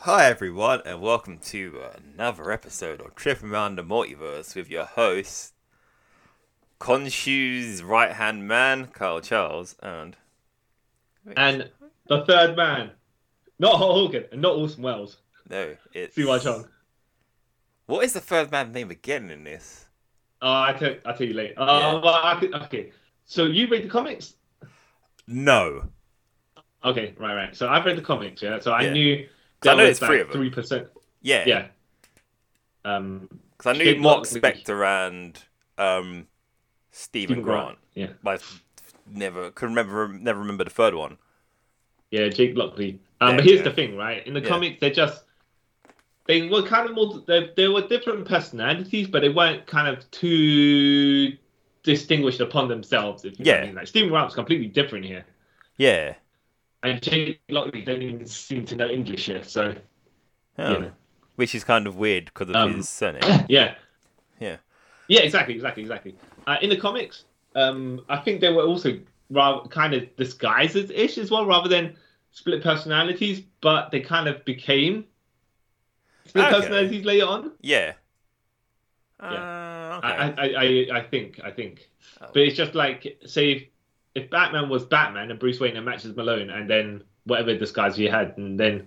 Hi everyone, and welcome to another episode of Tripping Around the Multiverse with your host, Khonshu's right hand man, Carl Charles, and And the third man, not Hogan and not Orson Welles. no, it's Siwa Chung. What is the third man's name again in this? Oh, I tell, I'll tell you later. Uh, Yeah. well, I could, okay. So you read the comics? No, Okay, right, right. So I've read the comics, yeah. So I Yeah. knew. I know there's three of them. Three percent. yeah, Yeah. Um, Because I knew Mark. Spector and um, Steven Steven Grant, Grant. Yeah. but I never could remember never remember the third one. Yeah, Jake Lockley. Um, Yeah, but here's yeah. the thing, right? In the Yeah. comics, they're just they were kind of more. They, they were different personalities, but they weren't kind of too distinguished upon themselves. If you know what I Yeah. mean. like Steven Grant's completely different here, Yeah, and Jake Lockley don't even seem to know English here. So Oh. you know. which is kind of weird because of Um, his surname. yeah, Yeah. yeah, exactly, exactly, exactly. Uh, in the comics, um, I think they were also rather kind of disguises ish as well, rather than split personalities. But they kind of became split Okay. personalities later on. Yeah. Yeah. Uh, okay. I, I, I, I think, I think. Oh. But it's just like, say, if, Batman was Batman and Bruce Wayne and matches Malone, and then whatever disguise he had, and then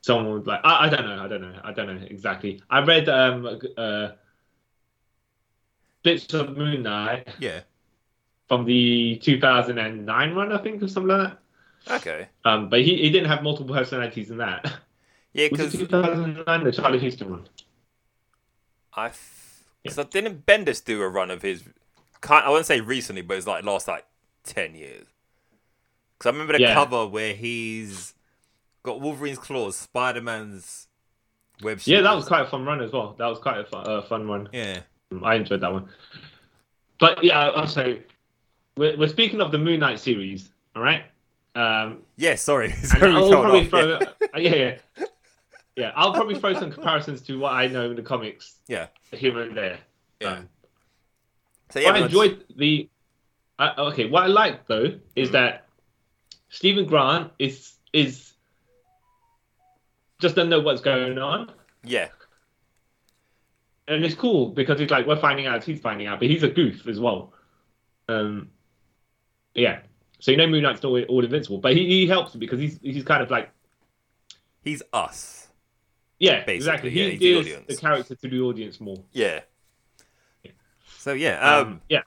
someone would like, I, I don't know, I don't know, I don't know exactly. I read um uh bits of Moon Knight yeah. from the 2009 run, I think, or something like that. Okay. Um, but he, he didn't have multiple personalities in that. Yeah, because 2009, the Charlie Huston one? I, because I didn't Bendis do a run of his. Can't I wouldn't say recently, but it's like last like ten years. Because I remember the Yeah. cover where he's got Wolverine's claws, Spider Man's web. Yeah, that was quite a fun run as well. That was quite a fun, uh, fun one. Yeah. I enjoyed that one. But yeah, also we're, we're speaking of the Moon Knight series, all right? Um, Yeah. Sorry. sorry I'll probably off, throw, yeah. uh, yeah, yeah, yeah. I'll probably throw some comparisons to what I know in the comics Yeah. here and there. Yeah. Um, So yeah, I enjoyed the. Uh, okay, what I like though is Mhm. that Steven Grant is is just doesn't know what's going on. Yeah. and it's cool because it's like we're finding out, he's finding out, but he's a goof as well. Um, yeah. So you know, Moon Knight's not all, all invincible, but he, he helps because he's he's kind of like He's us. yeah, Basically, exactly. yeah, he he's the the character to the audience more. Yeah. Yeah. So yeah. Um. Um, yeah,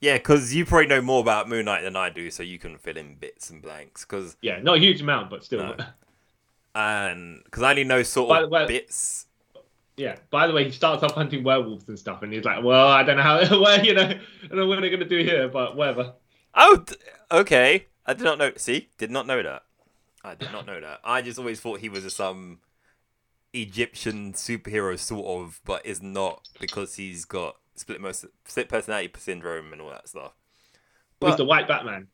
Yeah, because you probably know more about Moon Knight than I do, so you can fill in bits and blanks. Because yeah, not a huge amount, but still. No. and because I only know sort By of way- bits. Yeah. By the way, he starts off hunting werewolves and stuff, and he's like, "Well, I don't know how, well, you know, I don't know what they're gonna do here, but whatever." Oh, okay. I did not know. See, did not know that. I did not know that. I just always thought he was some Egyptian superhero sort of, but is not because he's got split most split personality syndrome and all that stuff. he's But- the white Batman.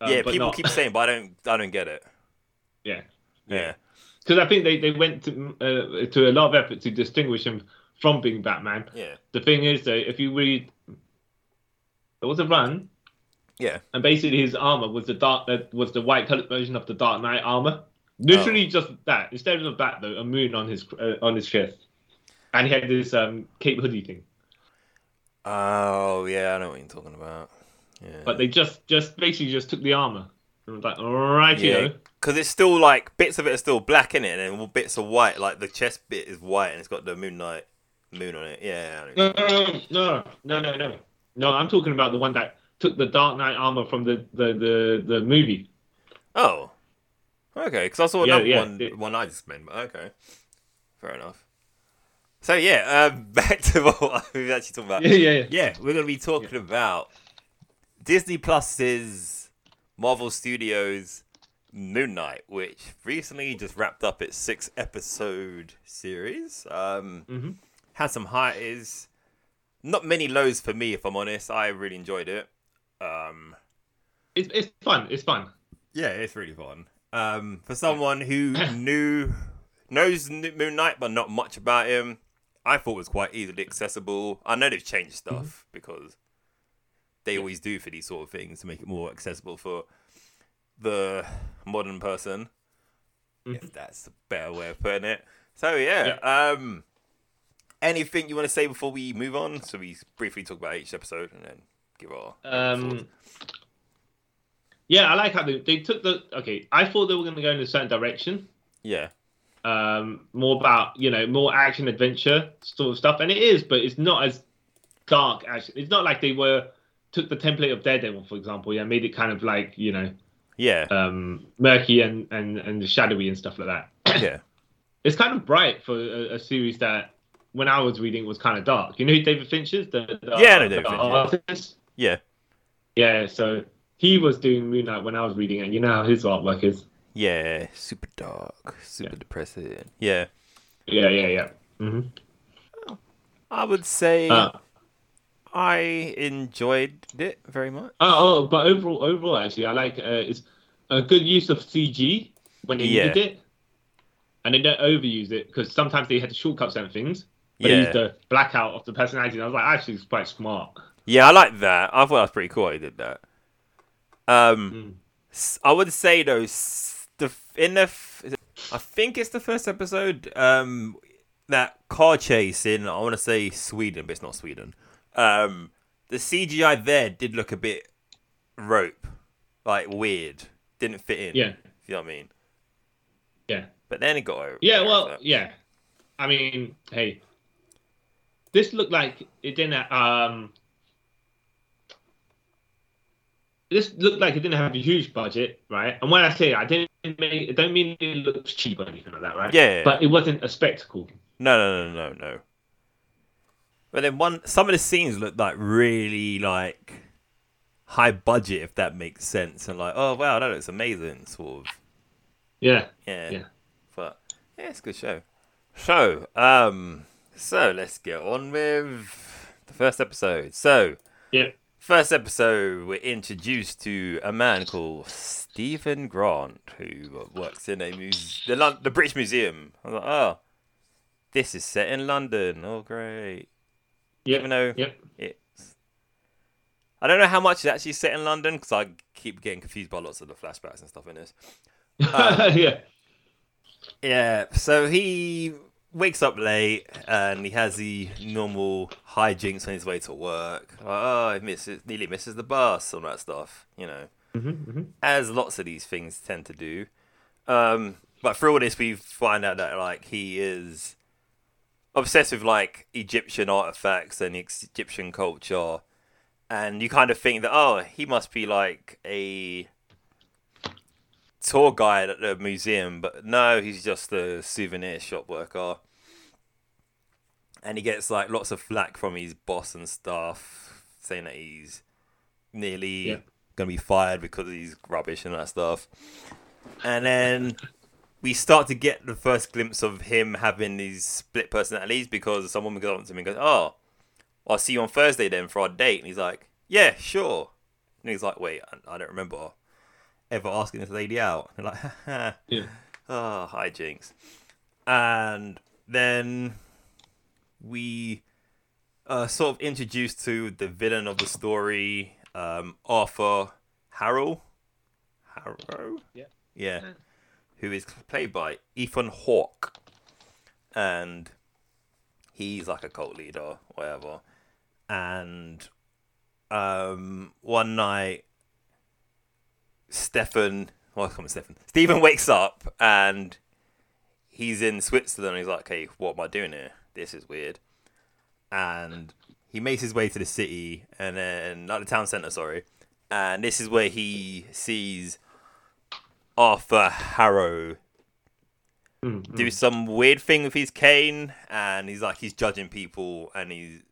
Um, yeah, people not- keep saying, but I don't. I don't get it. yeah. Yeah. Because I think they, they went to uh, to a lot of effort to distinguish him from being Batman. Yeah. The thing is, though, if you read, there was a run, Yeah. and basically his armor was the dark uh, was the white colored version of the Dark Knight armor. Literally just that. Instead of a bat though, a moon on his uh, on his chest, and he had this um cape hoodie thing. Oh yeah, I know what you're talking about. Yeah. But they just just basically just took the armor and was like, all right, Yeah, because it's still like bits of it are still black in it, and then bits are white. Like the chest bit is white, and it's got the moonlight moon on it. Yeah. No, no, no, no, no, no. I'm talking about the one that took the Dark Knight armor from the the the, the movie. Oh. Okay, because I saw Yeah, another yeah, one. it- one I just meant, but okay, fair enough. So yeah, um, back to what we were actually talking about. Yeah, yeah, yeah. Yeah, we're gonna be talking about Disney Plus's Marvel Studios Moon Knight, which recently just wrapped up its six episode series. Um, Mhm. had some highs, not many lows for me, if I'm honest. I really enjoyed it. Um, It's it's fun. It's fun. yeah, it's really fun. Um, for someone who knew knows Moon Knight but not much about him, I thought was quite easily accessible. I know they've changed stuff because they always do for these sort of things to make it more accessible for the modern person. if that's a better way of putting it. So yeah, um, anything you want to say before we move on? So we briefly talk about each episode and then give our Um, yeah, I like how they, they took the. Okay, I thought they were going to go in a certain direction. yeah, Um, more about you know more action adventure sort of stuff, and it is, but it's not as dark. Action. It's not like they were took the template of Daredevil, for example, yeah, made it kind of like you know yeah, um, murky and and and shadowy and stuff like that. yeah, It's kind of bright for a, a series that when I was reading was kind of dark. You know who David Finch is? The, the, Yeah, David the Finch, yeah. artist? yeah, Yeah, so he was doing Moon Knight when I was reading it. You know how his artwork is. Yeah. Super dark, super Yeah. depressing. Yeah, Yeah, yeah, yeah. hmm I would say Uh, I enjoyed it very much. oh, oh, but overall, overall, actually, I like uh, it's a good use of CG when they Yeah. needed it, and they don't overuse it because sometimes they had to shortcut certain things. But they used the blackout of the personality. And I was like, actually, it's quite smart. Yeah, I like that. I thought that was pretty cool. He did that. Um, Mm. I would say though, the in the it- I think it's the first episode. Um, that car chase in I want to say Sweden, but it's not Sweden. Um, the CGI there did look a bit rope, like weird. Didn't fit in. Yeah, if you know what I mean. yeah. But then it got over. Yeah, well, so- yeah. I mean, hey, this looked like it didn't. Um, this looked like it didn't have a huge budget, right? And when I say I didn't make, I don't mean it looks cheap or anything like that, right? Yeah. But it wasn't a spectacle. No, no, no, no, no. But then one, some of the scenes look like really like high budget, if that makes sense, and like, oh wow, that looks amazing, sort of. Yeah, Yeah. Yeah. But yeah, it's a good show. So, um, so let's get on with the first episode. So, yeah. First episode, we're introduced to a man called Steven Grant, who works in a muse- the, Lon- the British Museum. I was like, oh, this is set in London. Oh, great. Yep. Even though Yep. it's. I don't know how much is actually set in London because I keep getting confused by lots of the flashbacks and stuff in this. Um, yeah. Yeah, so he wakes up late and he has the normal hijinks on his way to work. Like, oh, he misses, nearly misses the bus, all that stuff, you know, hmm hmm as lots of these things tend to do. Um, but through all this, we find out that like he is obsessed with like Egyptian artifacts and Egyptian culture, and you kind of think that oh, he must be like a tour guide at the museum, but no, he's just a souvenir shop worker. And he gets like lots of flack from his boss and stuff, saying that he's nearly Yeah. gonna be fired because he's rubbish and that stuff. And then we start to get the first glimpse of him having these split personalities because someone goes up to him and goes, "Oh, I'll see you on Thursday then for our date." And he's like, "Yeah, sure." And he's like, "Wait, I don't remember ever asking this lady out." And they're like, "Haha." Yeah. Oh, hi, Jinx. And then we uh, sort of introduced to the villain of the story, um, Arthur Harrow. Harrow? Yeah. Yeah. Who is played by Ethan Hawke. And he's like a cult leader, whatever. And um, one night, Stefan, well, call him Stefan. Steven wakes up and he's in Switzerland. He's like, "Hey, what am I doing here? This is weird." And he makes his way to the city and then, not the town center, sorry. And this is where he sees Arthur Harrow Mm, do some weird thing with his cane, and he's like he's judging people, and he's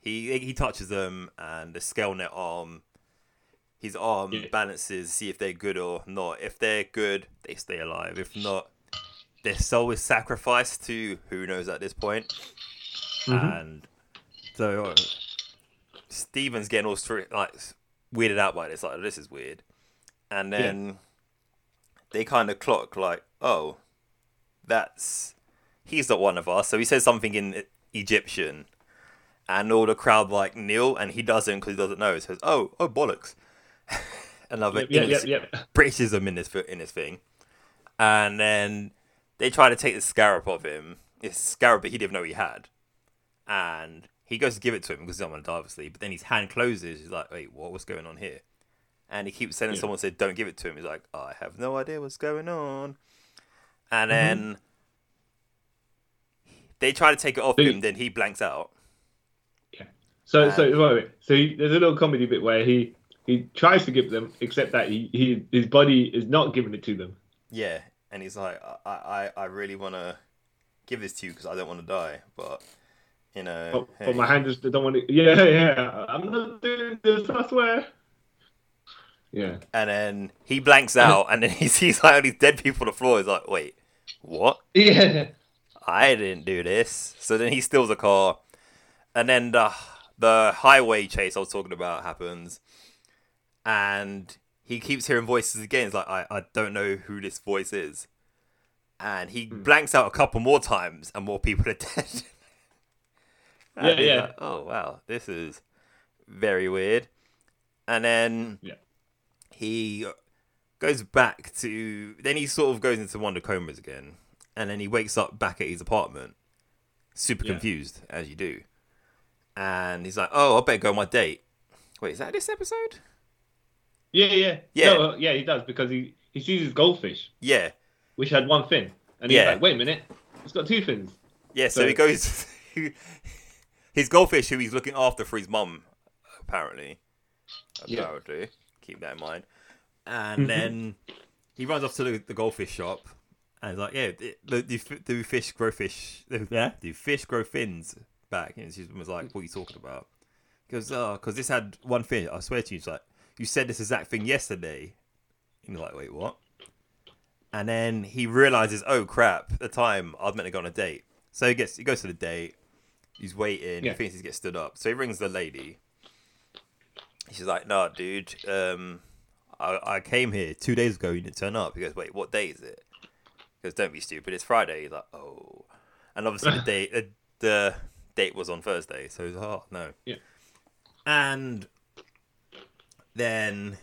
he he touches them, and the scale net arm, his arm Yeah. balances, see if they're good or not. If they're good, they stay alive. If not, their soul is sacrificed to who knows at this point. Mhm. And so uh, Steven's getting all stri- like weirded out by this. Like this is weird, and then they kind of clock like, oh, that's he's not one of us. So he says something in Egyptian, and all the crowd like kneel, and he doesn't because he doesn't know. He says, "Oh, oh bollocks!" Another Yep, English- yep, yep. Britishism in this in this thing, and then they try to take the scarab of him. It's scarab that he didn't know he had, and he goes to give it to him because he's not going to die, obviously. But then his hand closes. He's like, "Wait, what? What's going on here?" And he keeps telling Yeah. someone, "Said don't give it to him." He's like, "I have no idea what's going on," and Mhm. then they try to take it off So- him. Then he blanks out. So, so And- wait, wait. So he, there's a little comedy bit where he he tries to give them, except that he, he his body is not giving it to them. Yeah, and he's like, I, I, I really want to give this to you because I don't want to die, but you know, oh, But, hey. but my hand just don't want to. Yeah, yeah. I'm not doing this. I swear. Yeah. and then he blanks out, and then he sees like all these dead people on the floor. He's like, wait, what? Yeah. I didn't do this. So then he steals a car, and then the the highway chase I was talking about happens, and he keeps hearing voices again. He's like, I, I don't know who this voice is, and he Hmm. blanks out a couple more times, and more people are dead. Yeah, yeah. like, oh wow, this is very weird. And then Yeah. he goes back to then he sort of goes into one of the comas again and then he wakes up back at his apartment super Yeah. confused as you do and he's like oh i better go on my date wait is that this episode Yeah, yeah. Yeah. No, uh, yeah, he does because he he sees his goldfish, yeah. Which had one fin, and he's Yeah. like, "Wait a minute, it's got two fins." yeah so, So- he goes his goldfish who he's looking after for his mum apparently. Yeah. apparently keep that in mind. And Mhm. then he runs off to the, the goldfish shop. And he's like yeah do, do, do fish grow fish? Yeah. Do fish grow fins? Back. And she was like what are you talking about? He goes oh because this had one fin. I swear to you she's like you said this exact thing yesterday and you're like wait what and then he realizes oh crap the time i was meant to go on a date so he gets he goes to the date he's waiting Yeah. he thinks he's gets stood up so he rings the lady she's like no dude um I, I came here two days ago. You didn't turn up. He goes, wait, what day is it? He goes, don't be stupid. It's Friday. He's like, oh. And obviously the date, the, the date was on Thursday. So he's like, oh, no. Yeah. And then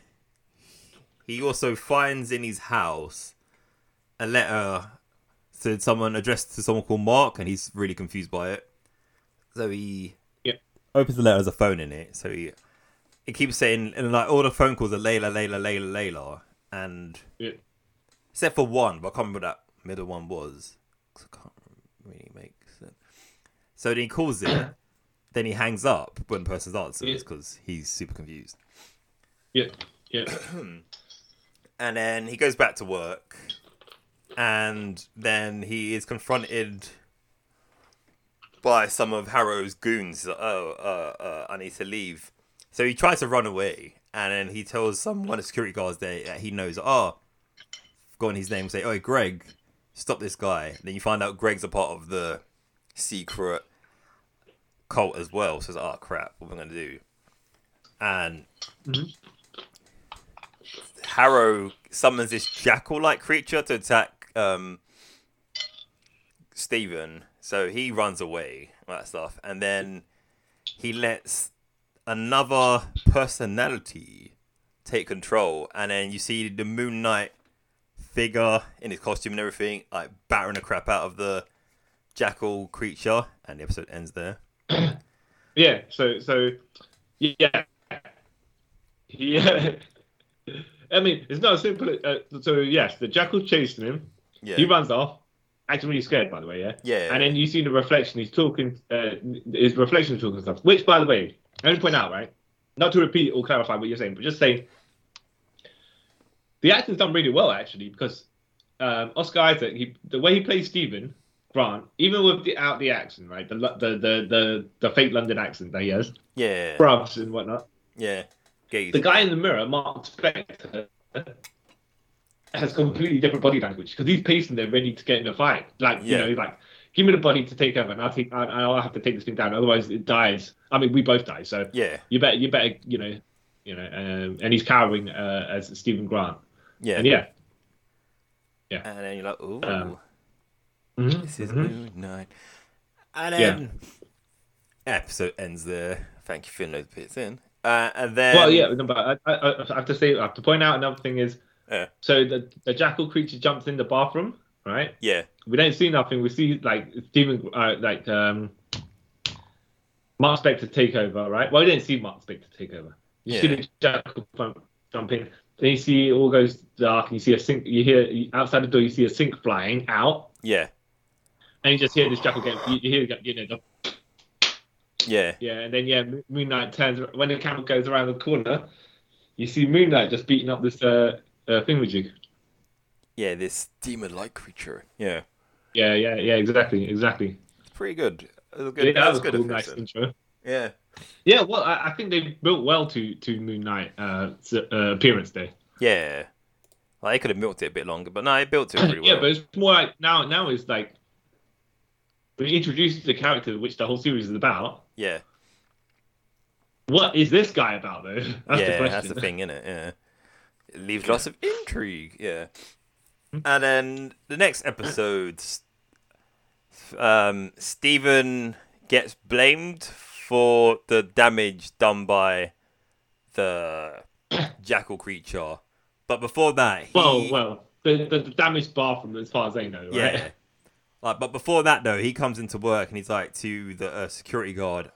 he also finds in his house a letter to someone addressed to someone called Mark, and he's really confused by it. So he Yeah. opens the letter, there's a phone in it. So he it keeps saying, and like all the phone calls are Layla, Layla, Layla, Layla, and Yeah. except for one, but I can't remember what that middle one was. I can't really make sense. So then he calls it, then he hangs up when the person answers because he's super confused. Yeah, yeah, And then he goes back to work, and then he is confronted by some of Harrow's goons. Oh, uh, uh, I need to leave. So he tries to run away, and then he tells some one of the security guards that he knows, oh, forgotten his name, say, oh, Greg, stop this guy. And then you find out Greg's a part of the secret cult as well. So it's like, oh, crap, what am I going to do? And Mhm. Harrow summons this jackal-like creature to attack um, Stephen. So he runs away, that stuff, and then he lets another personality take control, and then you see the Moon Knight figure in his costume and everything, like battering the crap out of the jackal creature, and the episode ends there. yeah. So, so, yeah, yeah. I mean, it's not as simple. Uh, so, yes, the jackal's chasing him. Yeah, He runs off, acting really scared, by the way. Yeah. yeah, And then you see the reflection. He's talking. Uh, his reflection talking stuff. Which, by the way, let me point out, right? Not to repeat or clarify what you're saying, but just saying the acting's done really well actually because um, Oscar Isaac, he, the way he plays Steven Grant, even without the accent, right? The the the the, the fake London accent that he has, yeah, brubs and whatnot. yeah. Gaze. The guy in the mirror, Mark Spector, has completely different body language because he's pacing there ready to get in a fight. Like you know, he's like, give me the body to take over, and I'll take, I, I'll have to take this thing down. Otherwise, it dies. I mean, we both die. So yeah, you better, you better, you know, you know. Um, and he's cowering uh, as Steven Grant. yeah, And yeah. And then you're like, ooh, Um, this is mhm. Moon Knight. And then episode ends there. Thank you for filling those bits in. Uh, and then Well, yeah, but I, I, I have to say, I have to point out another thing is Yeah. So the the jackal creature jumps in the bathroom, right? Yeah. We don't see nothing. We see like Steven, uh, like um, Mark Spector take over, right? Well, we didn't see Mark Spector take over. You see the jackal jump, in. Then you see it all goes dark, and you see a sink. You hear outside the door. You see a sink flying out, Yeah. and you just hear this jackal get. You, you hear, you know, the, Yeah. yeah, and then yeah, Mo- Moon Knight turns when the camera goes around the corner. You see Moon Knight just beating up this uh, uh thingamajig. Yeah. This demon-like creature. Yeah. Yeah, yeah, yeah, exactly, exactly. It's pretty good. It good. Yeah, that was good. cool, nice intro. Yeah. Yeah, well, I, I think they built well to to Moon Knight uh, uh appearance day. Yeah. Like, they could have milked it a bit longer, but no, they built it pretty well. yeah, but it's more like now now it's like we introduce the character which the whole series is about. yeah. What is this guy about though? That's the yeah, question. that's the thing, isn't it? Yeah. It leaves lots of intrigue. Yeah. And then the next episode, um, Steven gets blamed for the damage done by the jackal creature. But before that, he, Well, well, the, the, the damaged bathroom, as far as they know, right? yeah. Like, but before that though, he comes into work and he's like to the uh, security guard,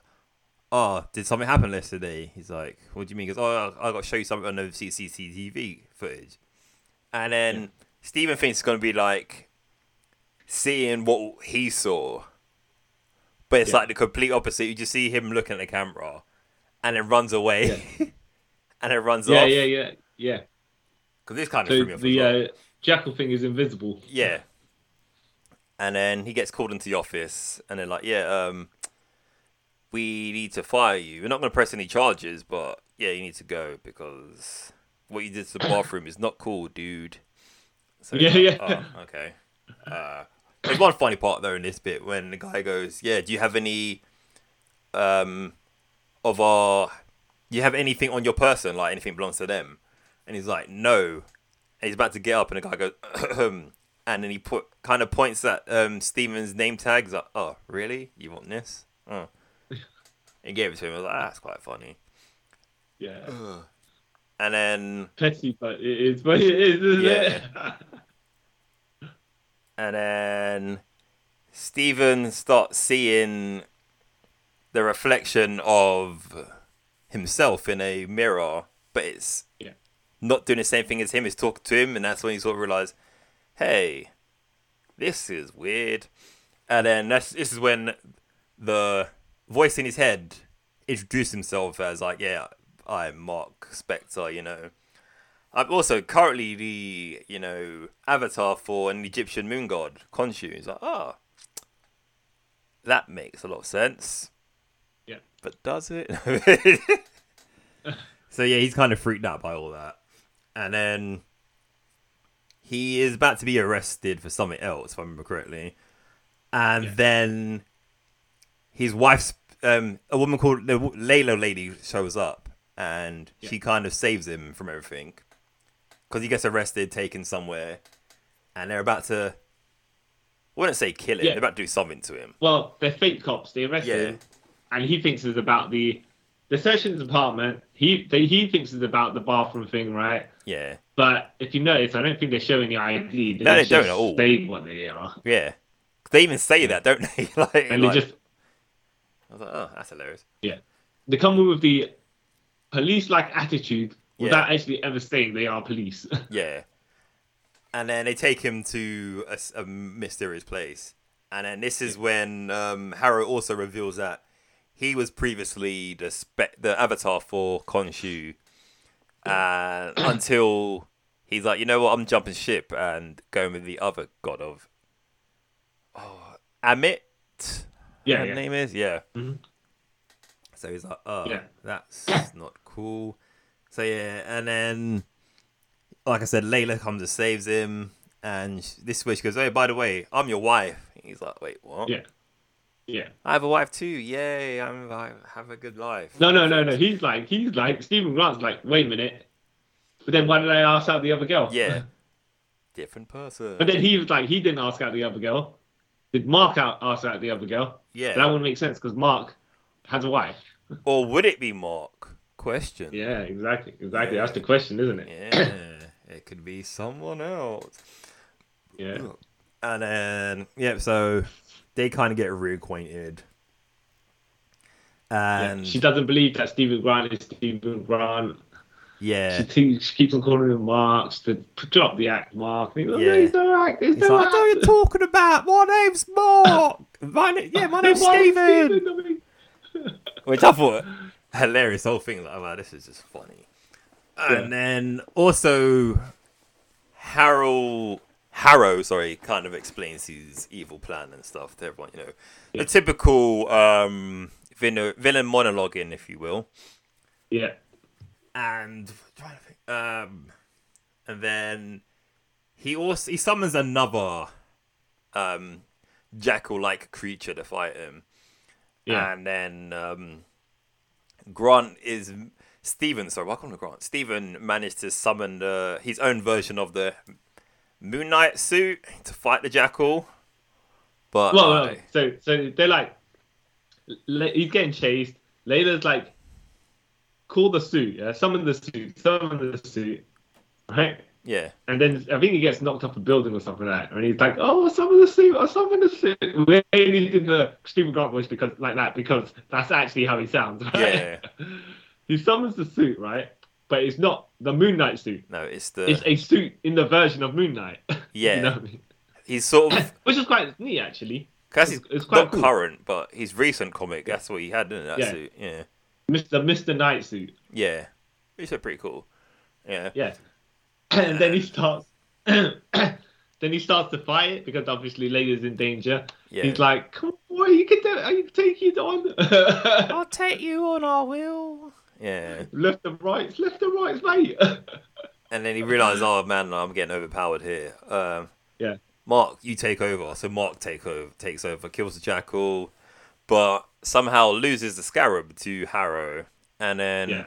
"Oh, did something happen yesterday?" He's like, "What do you mean?" Because "Oh, I got to show you something on the CCTV footage." And then Steven thinks it's gonna be like seeing what he saw, but it's Yeah. like the complete opposite. You just see him looking at the camera, and it runs away, and then runs Yeah, off. yeah, yeah, yeah. Yeah. Because this kind of So threw me off as the well. uh, jackal thing is invisible. Yeah. And then he gets called into the office, and they're like, "Yeah, um, we need to fire you. We're not going to press any charges, but yeah, you need to go because what you did to the bathroom is not cool, dude." So Yeah, like, yeah. "Oh, okay. Uh, there's one funny part though in this bit when the guy goes, "Yeah, do you have any um of our? You have anything on your person like anything belongs to them?" And he's like, "No." And he's about to get up, and the guy goes, and then he put kind of points at um, Steven's name tags. Like, oh, really? You want this? Oh. He gave it to him. I was like, ah, that's quite funny. Yeah. And then, Petty, but it is, but it is, isn't it? and then Steven starts seeing the reflection of himself in a mirror, but it's Yeah. not doing the same thing as him. It's talking to him, and that's when he sort of realized, hey, this is weird. And then that's this is when the voice in his head introduced himself as like, yeah, I'm Mark Spector, you know. I'm also currently the, you know, avatar for an Egyptian moon god, Khonshu. He's like, oh, that makes a lot of sense. Yeah. But does it? so yeah, he's kind of freaked out by all that. And then he is about to be arrested for something else, if I remember correctly. And Yeah. then his wife's um, a woman called the Layla lady shows up, and Yeah. she kind of saves him from everything because he gets arrested, taken somewhere, and they're about to. I wouldn't say kill him. Yeah. They're about to do something to him. Well, they're fake cops. They arrest Yeah. him, and he thinks it's about the the the apartment. He they, he thinks it's about the bathroom thing, right? Yeah, But if you notice, I don't think they're showing the ID. No, they don't at all. They what they are, yeah. They even say that, don't they? like, and like- they just I was like, oh, that's hilarious. Yeah. They come with the police-like attitude Yeah. without actually ever saying they are police. Yeah. And then they take him to a mysterious place. And then this is when um, Harrow also reveals that he was previously the spe- the avatar for Khonshu. And until he's like, you know what, I'm jumping ship and going with the other god of oh, Ammit. yeah, yeah. name is yeah. Mhm. So he's like, oh, Yeah. that's not cool. So yeah, and then, like I said, Layla comes and saves him, and this is where she goes, "Oh, by the way, I'm your wife." He's like, "Wait, what? Yeah. Yeah. I have a wife too. Yay! I'm I have a good life." No, no, no, no. He's like, he's like, Steven Grant's like, wait a minute. But then why did I ask out the other girl? Yeah, different person. But then he was like, he didn't ask out the other girl. Did Mark out ask out the other girl? yeah, That wouldn't make sense because Mark has a wife. or would it be Mark? Question. Yeah, exactly, exactly. That's the question, isn't it? Yeah, it could be someone else. Yeah. And then yeah, so they kind of get reacquainted. Yeah, And she doesn't believe that Steven Grant is Steven Grant. yeah, She thinks she keeps on calling him Marks to drop the act Mark. Goes, Yeah. no, he's no act. He's He's no like, act. what are you talking about? My name's Mark. my na- yeah, my name's Why is Steven. Stephen? Which I thought hilarious whole thing. Like, wow, this is just funny. And then also Harold Harrow, sorry, kind of explains his evil plan and stuff to everyone. You know, Yeah. the typical um, villain, villain monologuing, if you will. Yeah. and trying to think, um, and then he also he summons another um jackal-like creature to fight him, Yeah. and then um, Grant is Steven. Sorry, welcome to Grant? Steven managed to summon the, his own version of the Moon Knight suit to fight the jackal, but Well, uh, so so they're like, he's getting chased. Layla's like, call the suit, yeah, summon the suit, summon the suit, right? yeah, And then I think he gets knocked off a building or something like that, and he's like, "Oh, summon the suit, oh, summon the suit." We did the Steven Grant voice because like that because that's actually how he sounds. Right? Yeah. he summons the suit, right? But it's not the Moon Knight suit. no, it's the It's a suit in the version of Moon Knight. Yeah. you know what I mean? he's sort of Which is quite neat, actually. Cause It's- he's it's quite not cool. current, but his recent comic, that's what he had, it? That Yeah. suit. Yeah. Mr. Mr. Knight suit. Yeah. Are pretty cool. Yeah. Yeah. And then he starts. then he starts to fight it because obviously Layla's in danger. Yeah. He's like, "Come on, boy, you can do it. I can take you on." I'll take you on I will. Yeah. left and right, left and right, mate. And then he realized, oh man, I'm getting overpowered here. Um, yeah. Mark, you take over. So Mark take over, takes over, kills the jackal, but somehow loses the scarab to Harrow. And then Yeah.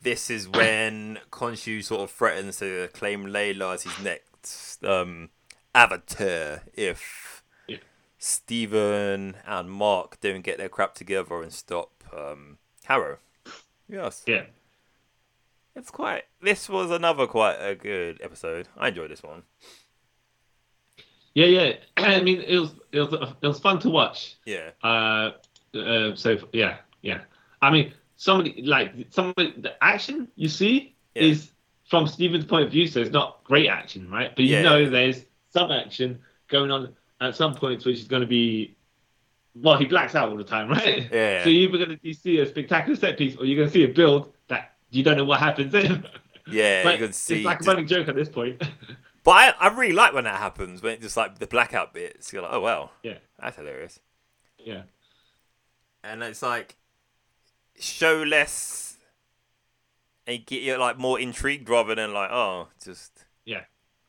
this is when Khonshu sort of threatens to claim Layla as his next um, avatar if Yeah. Steven and Mark don't get their crap together and stop um, Harrow. Yes. Yeah. It's quite. This was another quite a good episode. I enjoyed this one. Yeah, yeah. I mean, it was it was it was fun to watch. Yeah. Uh, uh so yeah, yeah. I mean, somebody like somebody the action you see Yeah. is from Steven's point of view, so it's not great action, right? But you Yeah. know, there's some action going on at some points, which is going to be. Well, he blacks out all the time, right? Yeah. So you're either going to see a spectacular set piece, or you're going to see a build that you don't know what happens in. Yeah, you can see. It's like a running joke at this point. but I, I really like when that happens. When it just like the blackout bits. You're like, oh wow, yeah, that's hilarious. yeah. And it's like show less and get you like more intrigued rather than like oh just Yeah.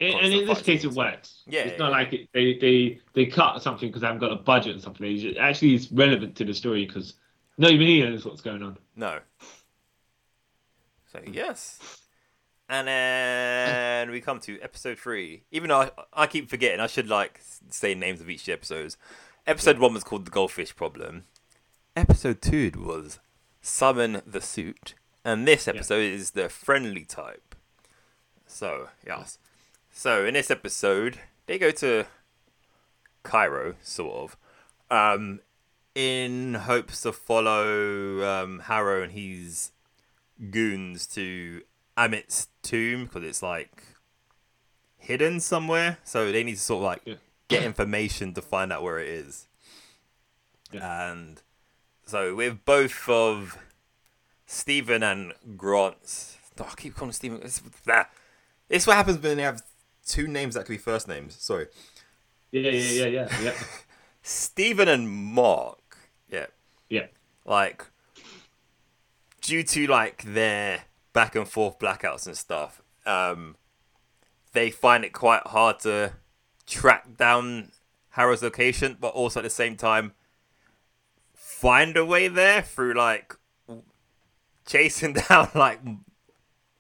And, and in this case, it works. Yeah, It's not yeah. like it, they, they they cut something because they haven't got a budget or something. It's just- actually, it's relevant to the story because nobody knows what's going on. no. So hmm. yes. And then we come to episode three. Even though I, I keep forgetting, I should like say names of each episodes. Episode one was called the goldfish problem. Episode two was summon the suit, and this episode is the friendly type. So yes. So in this episode, they go to Cairo, sort of, um, in hopes to follow um, Harrow and his goons to Ammit's tomb because it's like hidden somewhere. So they need to sort of like Yeah. get information to find out where it is. And so with both of Steven and Grant, oh, I keep calling Steven. It's, ah, it's what happens when they have two names that could be first names. Sorry. Yeah, yeah, yeah, yeah, yeah, Steven and Mark, yeah, yeah. like due to like their back and forth blackouts and stuff, um, they find it quite hard to track down Harrow's location, but also at the same time find a way there through like chasing down like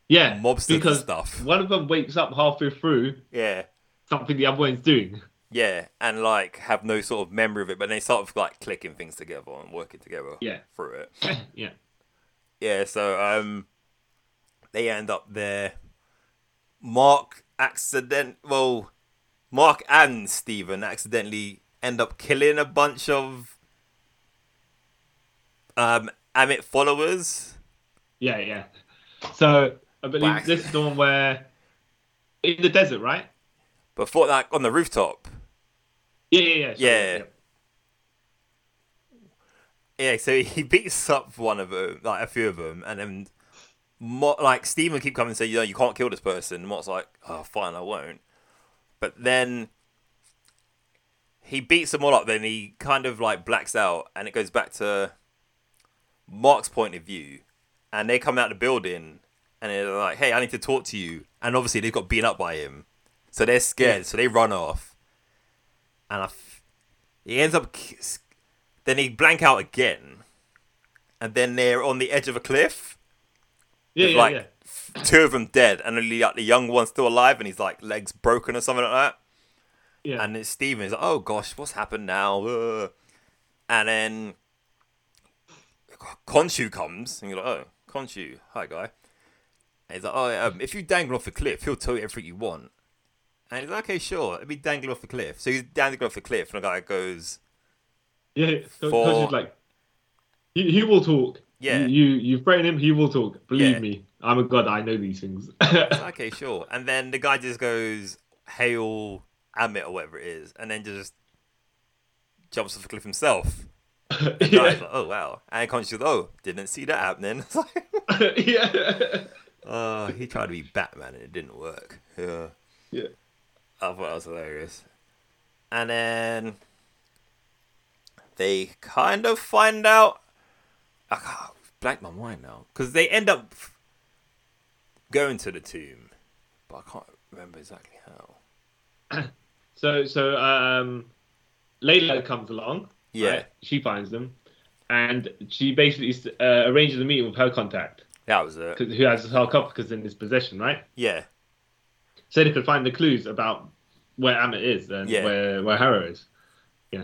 Yeah, Mobsters and because stuff. one of them wakes up halfway through yeah. something the other one's doing. Yeah, and like have no sort of memory of it, but they sort of like clicking things together and working together Yeah. through it. yeah, Yeah, so um, they end up there. Mark accident well, Mark and Steven accidentally end up killing a bunch of um Ammit followers. Yeah, yeah. So I believe Whack. this is the one where in the desert, right? Before that on the rooftop. Yeah, yeah, yeah. sorry, Yeah. Yeah, so he beats up one of them, like a few of them, and then Mo- like Steven keep coming and say, you know, you can't kill this person. And Mott's like, oh, fine, I won't. But then he beats them all up. Then he kind of like blacks out, and it goes back to Mark's point of view, and they come out the building, and they're like, hey, I need to talk to you. And obviously they've got beaten up by him, so they're scared, Yeah. so they run off, and I f- he ends up. Then he blank out again, and then they're on the edge of a cliff Yeah, yeah, like yeah. two of them dead, and only like the young one's still alive, and he's like legs broken or something like that. Yeah. And it's Steven. He's like, "Oh gosh, what's happened now?" Uh. And then Khonshu comes, and you're like, "Oh, Khonshu, hi guy." And he's like, "Oh, um, if you dangle off the cliff, he'll tell you everything you want." And he's like, "Okay, sure. Let me dangle off the cliff." So he's dangling off the cliff, and the guy goes, yeah, For- like, he, he will talk. Yeah. You, you, you threaten him, he will talk. Believe Yeah. me, I'm a god. I know these things. okay, sure. And then the guy just goes, hail Ammit or whatever it is, and then just jumps off the cliff himself. Yeah. like, oh, wow. And Khonshu's oh, didn't see that happening. Yeah. Oh, he tried to be Batman and it didn't work. Yeah. Yeah. I thought that was hilarious. And then they kind of find out. I can't blank my mind now. Because they end up going to the tomb. But I can't remember exactly how. So, so um, Layla comes along. Yeah. right? She finds them, and she basically uh, arranges a meeting with her contact, That was it. who has the sarcophagus in his possession, right? Yeah. So they could find the clues about where Ammit is and Yeah. where where Harrow is. Yeah.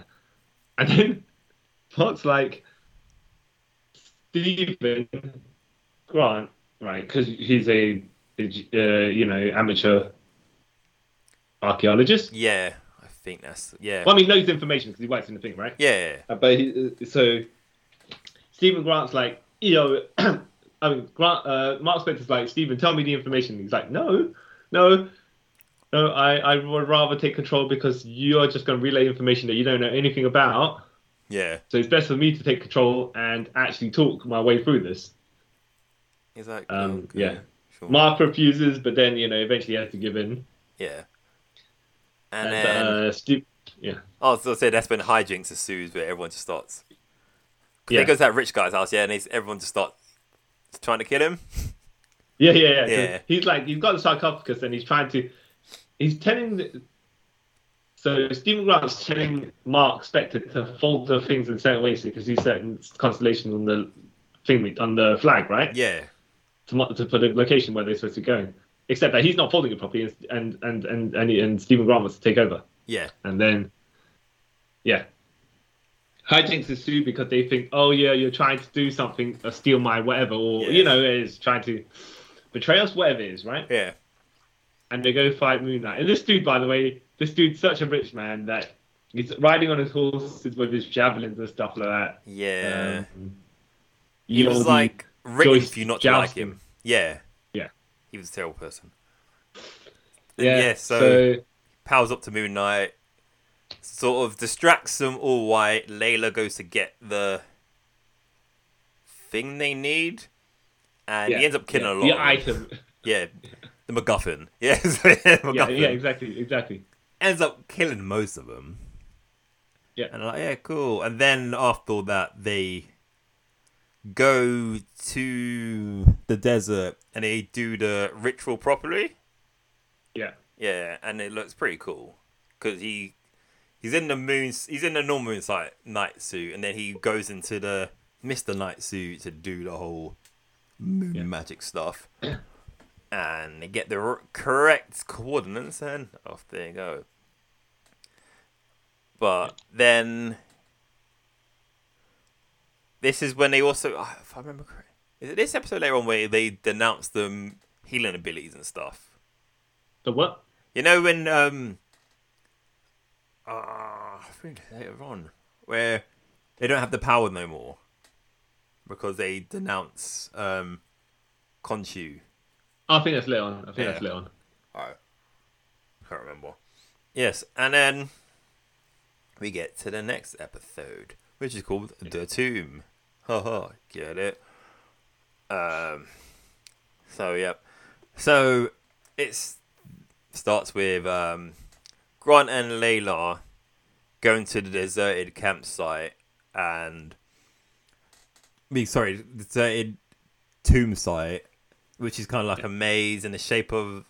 And then Mark's like Steven Grant, right? Because he's a, uh, you know amateur archaeologist. Yeah. I think that's. Yeah. Well, I mean, knows information because he works in the thing, right? Yeah. Uh, but he, uh, so Steven Grant's like, you know, I mean, Grant, uh, Mark like, Steven, tell me the information. He's like, no, no, no, I, I would rather take control because you're just going to relay information that you don't know anything about. Yeah. So it's best for me to take control and actually talk my way through this. He's like, Um, okay, yeah. Sure. Mark refuses, but then, you know, eventually he has to give in. yeah. And, And, then. uh, Steve, yeah. Oh, so said that's when hijinks ensues where everyone just starts. Yeah. They go to that rich guy's house, yeah, and he's, everyone just starts trying to kill him. Yeah, yeah, yeah. Yeah. He's like he's got the sarcophagus and he's trying to he's telling the, so Steven Grant's telling Mark Spector to fold the things in certain ways because he's certain constellations on the thing on the flag, right? Yeah, To, to for the location where they're supposed to go. Except that he's not folding it properly, and and and and, and Steven Grant wants to take over, yeah, and then yeah. Hijinks ensue because they think, oh yeah, you're trying to do something, or steal my whatever, or Yeah. you know, is trying to betray us, whatever it is, right? yeah. and they go fight Moon Knight. And this dude, by the way, this dude's such a rich man that he's riding on his horses with his javelins and stuff like that. Yeah. Um, he was like written Joyce for you not to like him. Yeah. Yeah. He was a terrible person. Yeah, yeah, so, so powers up to Moon Knight, sort of distracts them all white. Layla goes to get the thing they need, and yeah, he ends up killing yeah, a lot. the them. item. Yeah, the MacGuffin. Yes, MacGuffin. yeah, yeah, exactly, exactly. ends up killing most of them. Yeah. And I'm like, yeah, cool. And then after all that, they go to the desert and they do the ritual properly. Yeah, Yeah, and it looks pretty cool because he he's in the moon. He's in the normal moon sight night suit, and then he goes into the Mister Knight suit to do the whole moon Yeah. magic stuff. and they get the correct coordinates, and off they go. But then this is when they also, ah, if I remember correctly, is it this episode later on where they denounce them healing abilities and stuff? The what? You know when um, uh, I think later on where they don't have the power no more because they denounce um, Khonshu. I think that's Leon. I think Yeah. that's Leon. I can't remember. Yes, and then we get to the next episode, which is called The Tomb. Haha, get it? Um. So yep. So it starts with um, Grant and Layla going to the deserted campsite and. Me, sorry, deserted tomb site, which is kind of like a maze in the shape of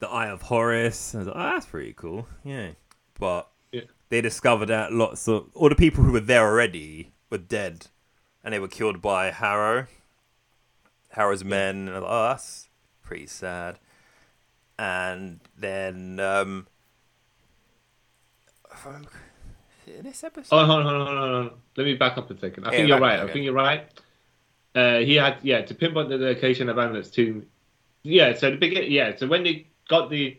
the Eye of Horus. I like, oh, that's pretty cool. Yeah. But Yeah. they discovered that lots of all the people who were there already were dead, and they were killed by Harrow. Harrow's men. And I like, oh, that's pretty sad. And then, um, if I'm- in this episode, Oh, hold on, hold on, hold on, hold on. Let me back up a second. I Yeah, think you're right. up, I think you're right. Uh, he had, yeah, to pinpoint the location of Ammit's tomb. Yeah, so the big, yeah, so when they got the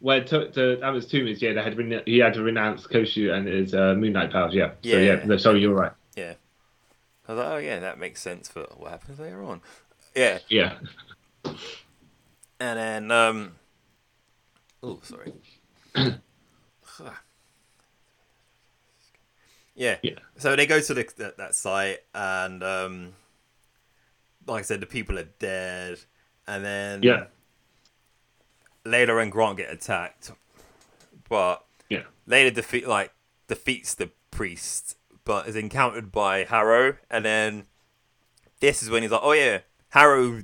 where to, to Ammit's tomb is, yeah, they had rena- he had to renounce Khonshu and his uh, Moon Knight powers. Yeah, Yeah. So, yeah, no, sorry, you're right. yeah. I was like, oh yeah, that makes sense for what happens later on. Yeah. Yeah, And then, um, oh, sorry. yeah. Yeah. So they go to the, that, that site, and um, like I said, the people are dead, and then yeah, Layla and Grant get attacked, but yeah, Layla defeat like defeats the priest, but is encountered by Harrow, and then this is when he's like, "Oh yeah, Harrow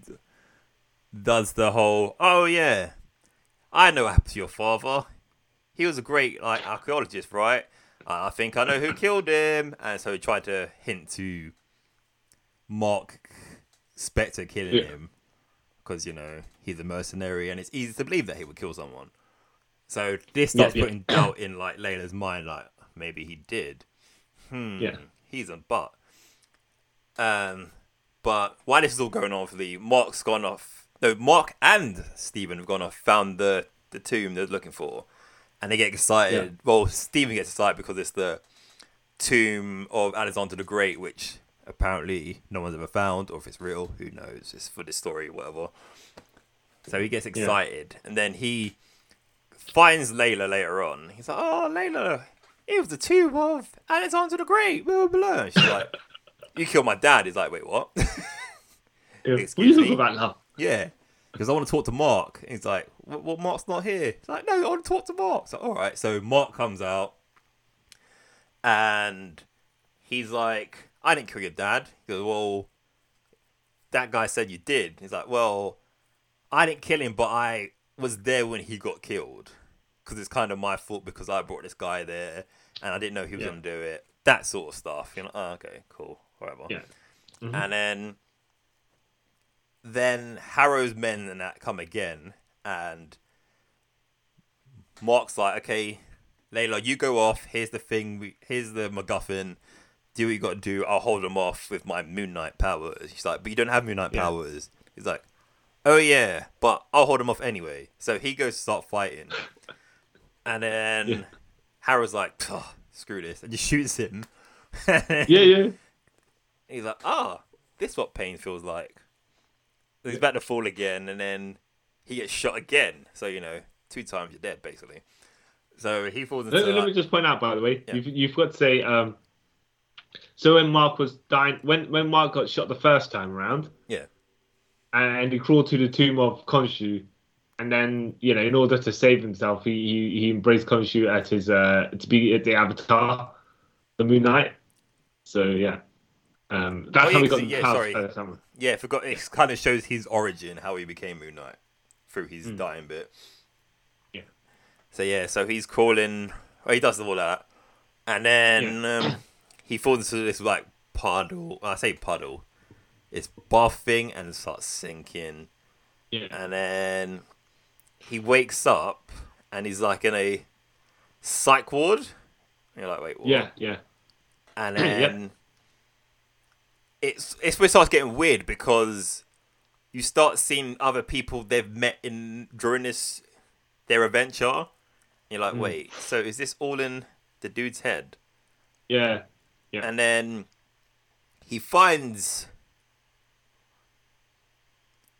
does the whole, oh yeah, I know what happened to your father. He was a great like archaeologist, right? I think I know who killed him." And so he tried to hint to Mark Spector killing Yeah. him because you know he's a mercenary, and it's easy to believe that he would kill someone. So this starts yeah. putting doubt in like Layla's mind, like maybe he did. Hmm. Yeah. He's a butt. Um, but while this is all going on, for the Mark's gone off. No, Mark and Steven have gone off, found the the tomb they're looking for, and they get excited. Well, Steven gets excited because it's the tomb of Alexander the Great, which apparently no one's ever found, or if it's real, who knows? It's for this story, whatever. So he gets excited, and then he finds Layla later on. He's like, "Oh, Layla, it was the tomb of Alexander the Great." Blah blah. blah. And she's like, "You killed my dad." He's like, "Wait, what?" yeah. What are you Excuse talking me? about now? yeah, because I want to talk to Mark. And he's like, "Well, Mark's not here." He's like, "No, I want to talk to Mark." So all right, so Mark comes out, and he's like, "I didn't kill your dad." He goes, "Well, that guy said you did." He's like, "Well, I didn't kill him, but I was there when he got killed." Because it's kind of my fault because I brought this guy there and I didn't know he was Yeah. going to do it. That sort of stuff. You know, oh, okay, cool, whatever. Yeah. Mhm. And then then Harrow's men and that come again, and Mark's like, okay, Layla, you go off. Here's the thing. Here's the MacGuffin. Do what you got to do. I'll hold them off with my Moon Knight powers. He's like, but you don't have Moon Knight Yeah. powers. He's like, oh yeah, but I'll hold him off anyway. So he goes to start fighting, and then Yeah. Harrow's like, screw this, and just shoots him. Yeah, yeah. He's like, ah, this is what pain feels like. He's about to fall again, and then he gets shot again. So you know, two times you're dead, basically. So he falls into. Let, let me just point out, by the way, Yeah. you've, you've got to say. Um, so when Mark was dying, when when Mark got shot the first time around, yeah, and he crawled to the tomb of Khonshu, and then you know, in order to save himself, he he, he embraced Khonshu as his uh to be at the avatar, the Moon Knight. So yeah, um, that's Oh, how yeah, we 'cause got yeah, sorry. yeah. Forgot. It kind of shows his origin, how he became Moon Knight through his Mm. dying bit. Yeah. So yeah, so he's crawling. Well, he does all that, and then um, he falls into this like puddle. I say puddle. It's buffing and starts sinking. Yeah, and then he wakes up and he's like in a psych ward. And you're like, wait, what? yeah, yeah, And Yeah. then it's it's where it starts getting weird because you start seeing other people they've met in during this their adventure. You're like, Mm. wait, so is this all in the dude's head? Yeah. Yeah. And then he finds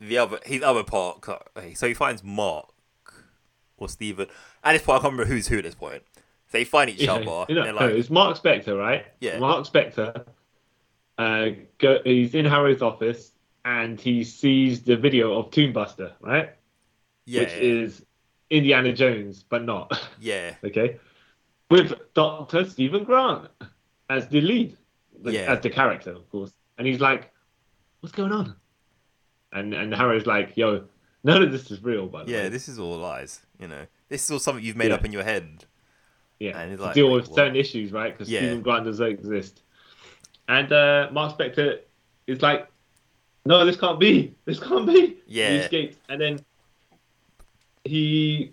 the other his other part. okay, So he finds Mark or Steven. At this point, I can't remember who's who at this point. So they find each Yeah, other. you know, no, like, it's Mark Spector, right? Yeah. Mark Spector. Uh, go, he's in Harrow's office and he sees the video of Tombuster, right? yeah, Which is Indiana Jones, but not. yeah, okay. With Dr. Steven Grant as the lead, like, Yeah. as the character, of course. And he's like, "What's going on?" And and Harrow's like, "Yo, none of this is real, by the yeah. way." This is all lies. You know, this is all something you've made Yeah. up in your head. Yeah, And like, deal with what? certain issues, right? Because Yeah. Steven Grant doesn't exist. And uh, Mark Spector is like, no, this can't be. This can't be. Yeah. He escapes. And then he,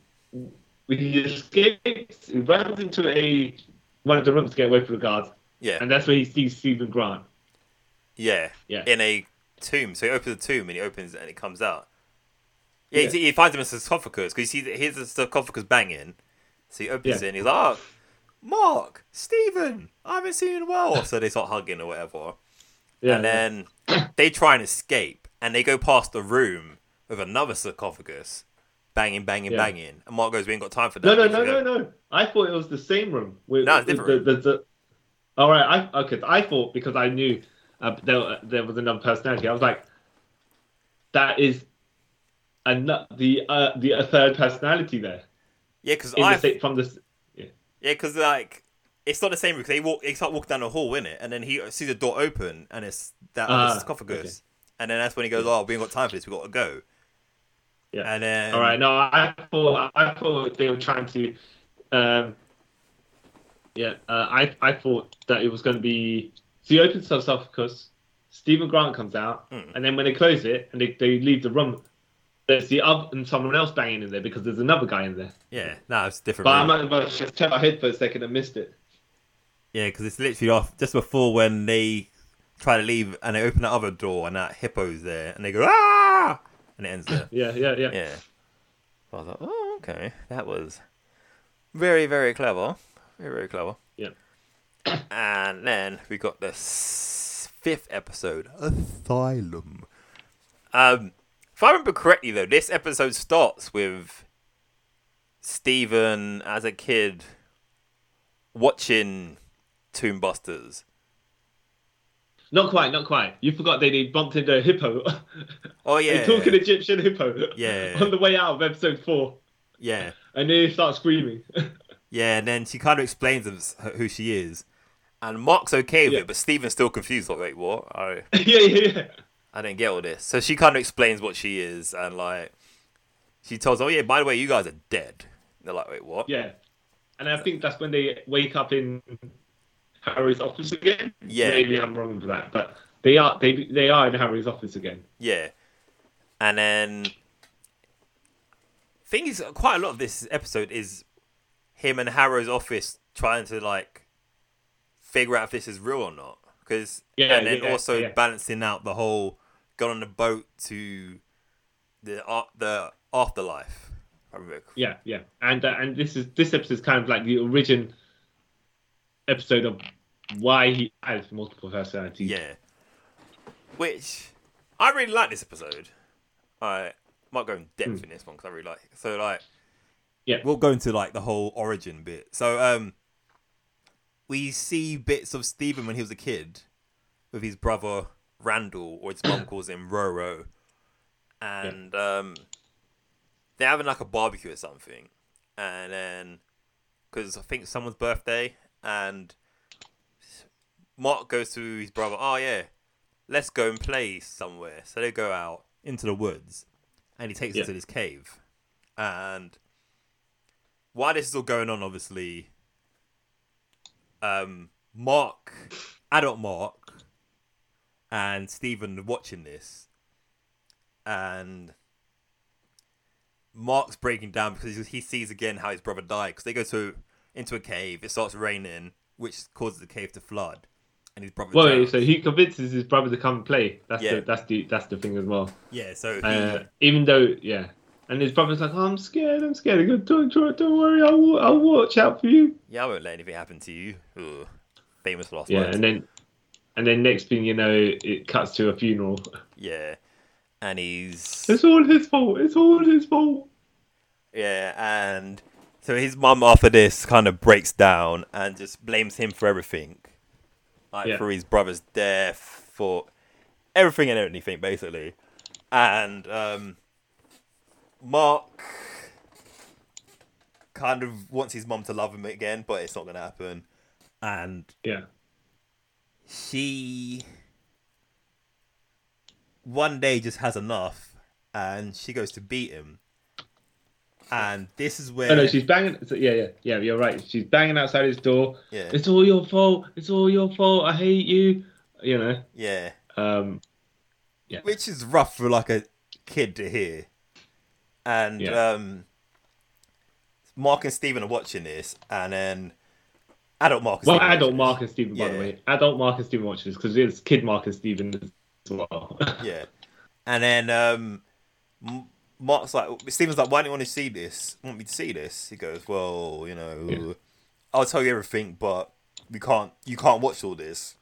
he escapes, he runs into a one of the rooms to get away from the guards. Yeah, And that's where he sees Steven Grant. yeah, Yeah. In a tomb. So he opens the tomb and he opens it and it comes out. Yeah, Yeah. He, he finds him in a sarcophagus because he sees here's the sarcophagus banging. So he opens Yeah. it and he's like, oh, Mark, Steven, I haven't seen you in a while. So they start hugging or whatever. Yeah. and then they try and escape, and they go past the room with another sarcophagus, banging, banging, Yeah. banging. And Mark goes, "We ain't got time for that." no, no, no, should no, no. I thought it was the same room. With, No, it's different the, the, the, All right, I okay. I thought because I knew uh, there there was another personality. I was like, that is, an- the uh, the a third personality there. Yeah, because I, the from this. Yeah, because like it's not the same because they walk, they start walking down the hall, in it, and then he sees the door open, and it's that Ah, other sarcophagus, and then that's when he goes, "Oh, we ain't got time for this. We got to go." Yeah. And then, All right. No, I thought I thought they were trying to. Um, yeah, uh, I I thought that it was going to be. So he opens the sarcophagus. Steven Grant comes out, Hmm. and then when they close it and they, they leave the room, there's the other and someone else banging in there because there's another guy in there. yeah, no, it's different. But I might have just turned my head for a second and missed it. Yeah, because it's literally off just before when they try to leave and they open that other door and that hippo's there and they go ah and it ends there. Yeah, yeah, yeah. yeah. So I was like, oh okay, that was very very clever, very very clever. Yeah. And then we got the fifth episode, Asylum. Um, I remember correctly though, this episode starts with Steven as a kid watching Tombusters. Not quite, not quite. You forgot they, they bumped into a hippo. Oh yeah, a talking Egyptian hippo. Yeah. On the way out of episode four, yeah, and then he starts screaming. yeah. And then she kind of explains who she is, and Mark's okay with Yeah. it, but Steven's still confused. Like, wait, what? I yeah, yeah, yeah. I didn't get all this. So she kind of explains what she is, and like she tells, "Oh yeah, by the way, you guys are dead." They're like, "Wait, what?" Yeah, and I think that's when they wake up in Harrow's office again. Yeah. maybe I'm wrong with that, but they are they they are in Harrow's office again. Yeah. And then thing is quite a lot of this episode is him and Harrow's office trying to like figure out if this is real or not. Because Yeah, and then yeah, also yeah. balancing out the whole going on the boat to the uh, the afterlife. Yeah, yeah, and uh, and this is this episode is kind of like the origin episode of why he has multiple personalities. Yeah. Which I really like this episode. I might go in depth in this one because I really like it. So like, Yeah. we'll go into like the whole origin bit. So um, we see bits of Steven when he was a kid with his brother Randall, or his mum calls him Roro, and um, they're having like a barbecue or something, and then because I think someone's birthday, and Mark goes to his brother. Oh yeah, let's go and play somewhere. So they go out into the woods, and he takes Yeah. them to this cave. And while this is all going on, obviously, um, Mark, adult Mark, and Steven watching this, and Mark's breaking down because he sees again how his brother died. Because they go to into a cave, it starts raining, which causes the cave to flood, and his brother. Well, so he convinces his brother to come and play. That's Yeah. the that's the that's the thing as well. yeah, so he, Uh, even though, yeah, and his brother's like, oh, "I'm scared, I'm scared." Go, "Don't, don't, don't worry, I'll I'll watch out for you." yeah, I won't let anything happen to you. Ugh. Famous last Yeah, words. and then and then next thing you know, it cuts to a funeral. Yeah, and he's It's all his fault. It's all his fault. yeah, and so his mum after this kind of breaks down and just blames him for everything, like Yeah. for his brother's death, for everything and anything basically, and um, Mark kind of wants his mum to love him again, but it's not gonna happen, and Yeah, she one day just has enough and she goes to beat him and this is where Oh no, she's banging. so- Yeah, yeah, yeah. You're right. She's banging outside his door. yeah It's all your fault. It's all your fault. I hate you. You know. yeah Um. Yeah. Which is rough for like a kid to hear and Yeah. um mark and Steven are watching this and then adult mark Well, Steven adult Mark and Steven, by the way. Adult Mark and Steven watch this because it's kid Mark and Steven as well. yeah and then um Mark's like Steven's like why don't you want to see this want me to see this he goes well you know Yeah. I'll tell you everything, but we can't. You can't watch all this.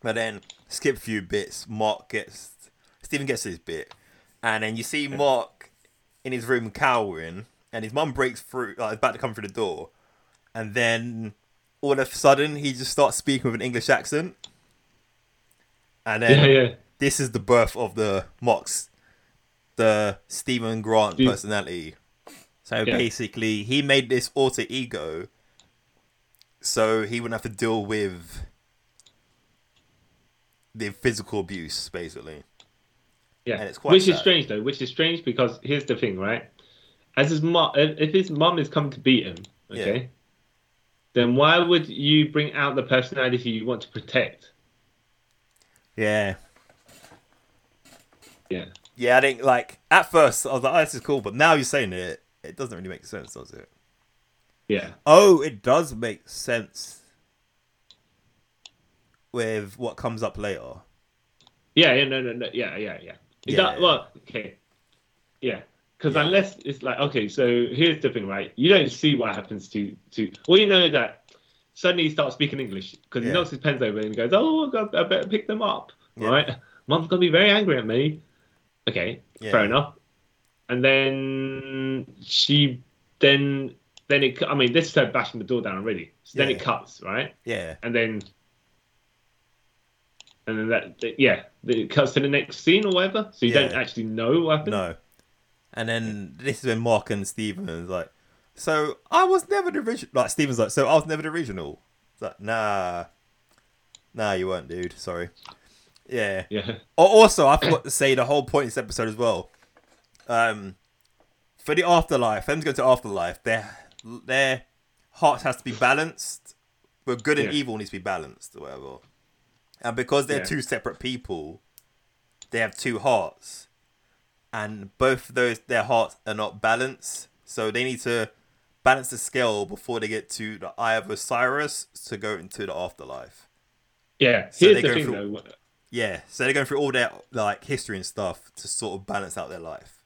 But then skip a few bits. Mark gets Steven gets his bit, and then you see Mark in his room cowering, and his mum breaks through, like about to come through the door, and then all of a sudden he just starts speaking with an English accent, and then yeah, yeah. this is the birth of the Mox, the Steven Grant Steve- personality. So Yeah. basically, he made this alter ego, so he wouldn't have to deal with the physical abuse, basically. Yeah, And it's quite which is strange though. Which is strange because here's the thing, right? As his mom, if his mom is come to beat him, okay, then why would you bring out the personality you want to protect? Yeah, Yeah, yeah. I think like at first I was like, "Oh, this is cool," but now you're saying it, it doesn't really make sense, does it? yeah, Oh, it does make sense with what comes up later. yeah, yeah. No, no, no. Yeah, yeah, yeah. Yeah. do- well, okay, yeah. Because Yeah. unless it's like, okay, so here's the thing, right? You don't see what happens to to. All you know is that suddenly he starts speaking English because he knocks his pens over and he goes, "Oh, I, got, I better pick them up." Yeah. Right? Mom's gonna be very angry at me. Okay, Yeah. fair enough. And then she, then then it. I mean, this is her bashing the door down already. So then it cuts, right? Yeah, And then. And then that, that- yeah, it cuts to the next scene or whatever. So you don't actually know what happened. no. And then this is when Mark and Steven is like, so I was never the original. Like Steven's like, so I was never the original. It's like, nah, nah, you weren't, dude. Sorry. Yeah. Yeah. Also, I forgot to say the whole point of this episode as well. Um, for the afterlife, them to go to afterlife, their their hearts has to be balanced. But good and Yeah. evil needs to be balanced, or whatever. And because they're Yeah. two separate people, they have two hearts, and both of those their hearts are not balanced. So they need to balance the scale before they get to the Eye of Osiris to go into the afterlife. Yeah. So Here's the thing, through- though. Yeah, so they're going through all their like history and stuff to sort of balance out their life.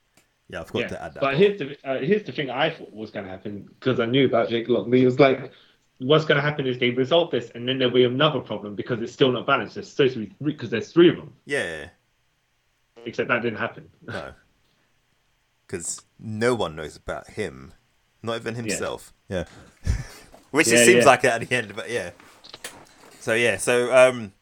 Yeah, I forgot Yeah. to add that. But part. here's the uh, here's the thing I thought was going to happen because I knew about Jake Lockley. It was like, what's going to happen is they resolve this, and then there'll be another problem because it's still not balanced. There's supposed to be three because there's three of them. yeah, Except that didn't happen. no, because no one knows about him, not even himself. Yeah, which Yeah, it seems yeah. like it at the end, but yeah. So yeah, so um,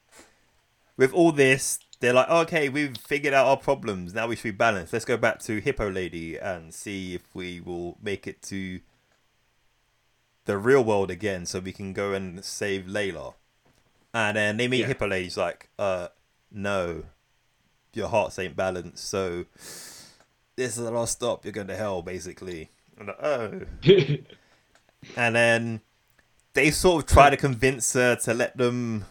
with all this, they're like, okay, we've figured out our problems. Now we should be balanced. Let's go back to Hippo Lady and see if we will make it to the real world again, so we can go and save Layla. And then they meet Yeah. Hippo Lady's like, uh, no, your hearts ain't balanced, so this is the last stop. You're going to hell, basically. Like, oh. And then they sort of try to convince her to let them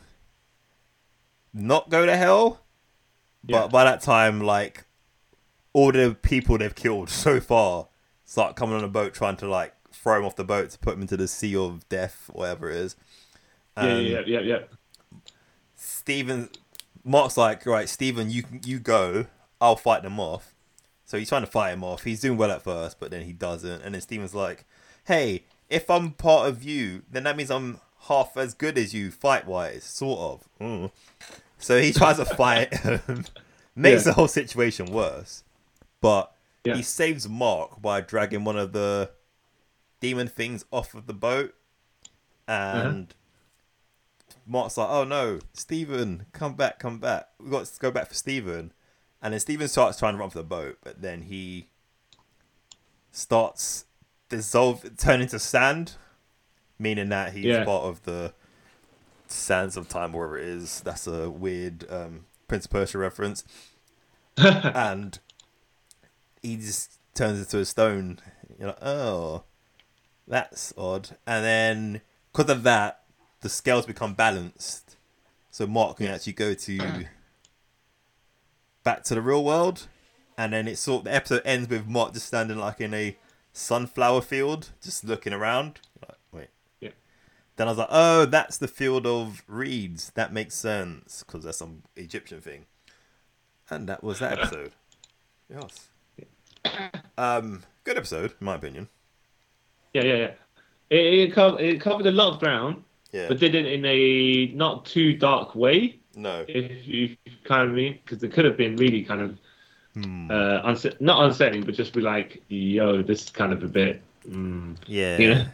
not go to hell. But Yeah. by that time, like all the people they've killed so far start coming on a boat trying to like throw him off the boat to put him into the sea of death, whatever it is. yeah, Um, yeah, yeah, yeah. Steven, Mark's like, right, Steven, you you go. I'll fight them off. So he's trying to fight him off. He's doing well at first, but then he doesn't. And then Steven's like, hey, if I'm part of you, then that means I'm half as good as you fight wise, sort of. Mm. So he tries to fight him, makes Yeah. the whole situation worse. But Yeah. he saves Mark by dragging one of the demon things off of the boat. And Mark's like, oh no, Steven, come back, come back. We've got to go back for Steven. And then Steven starts trying to run for the boat, but then he starts dissolve, turn into sand, meaning that he's Yeah. part of the sands of time, wherever it is. That's a weird um, Prince of Persia reference. and he just turns into a stone. You're like, oh, that's odd. And then because of that, the scales become balanced, so Mark can actually go to back to the real world. And then it's sort the episode ends with Mark just standing like in a sunflower field, just looking around. Like, wait. Yeah. Then I was like, oh, that's the field of reeds. That makes sense because that's some Egyptian thing. And that was that episode. yes. Um, good episode, in my opinion. Yeah, yeah, yeah. It, it, covered, it covered a lot of ground, Yeah. but did it in a not too dark way, no. if you kind of mean, because it could have been really kind of Hmm. uh, unse- not unsettling, but just be like, yo, this is kind of a bit. Mm. Yeah. You know?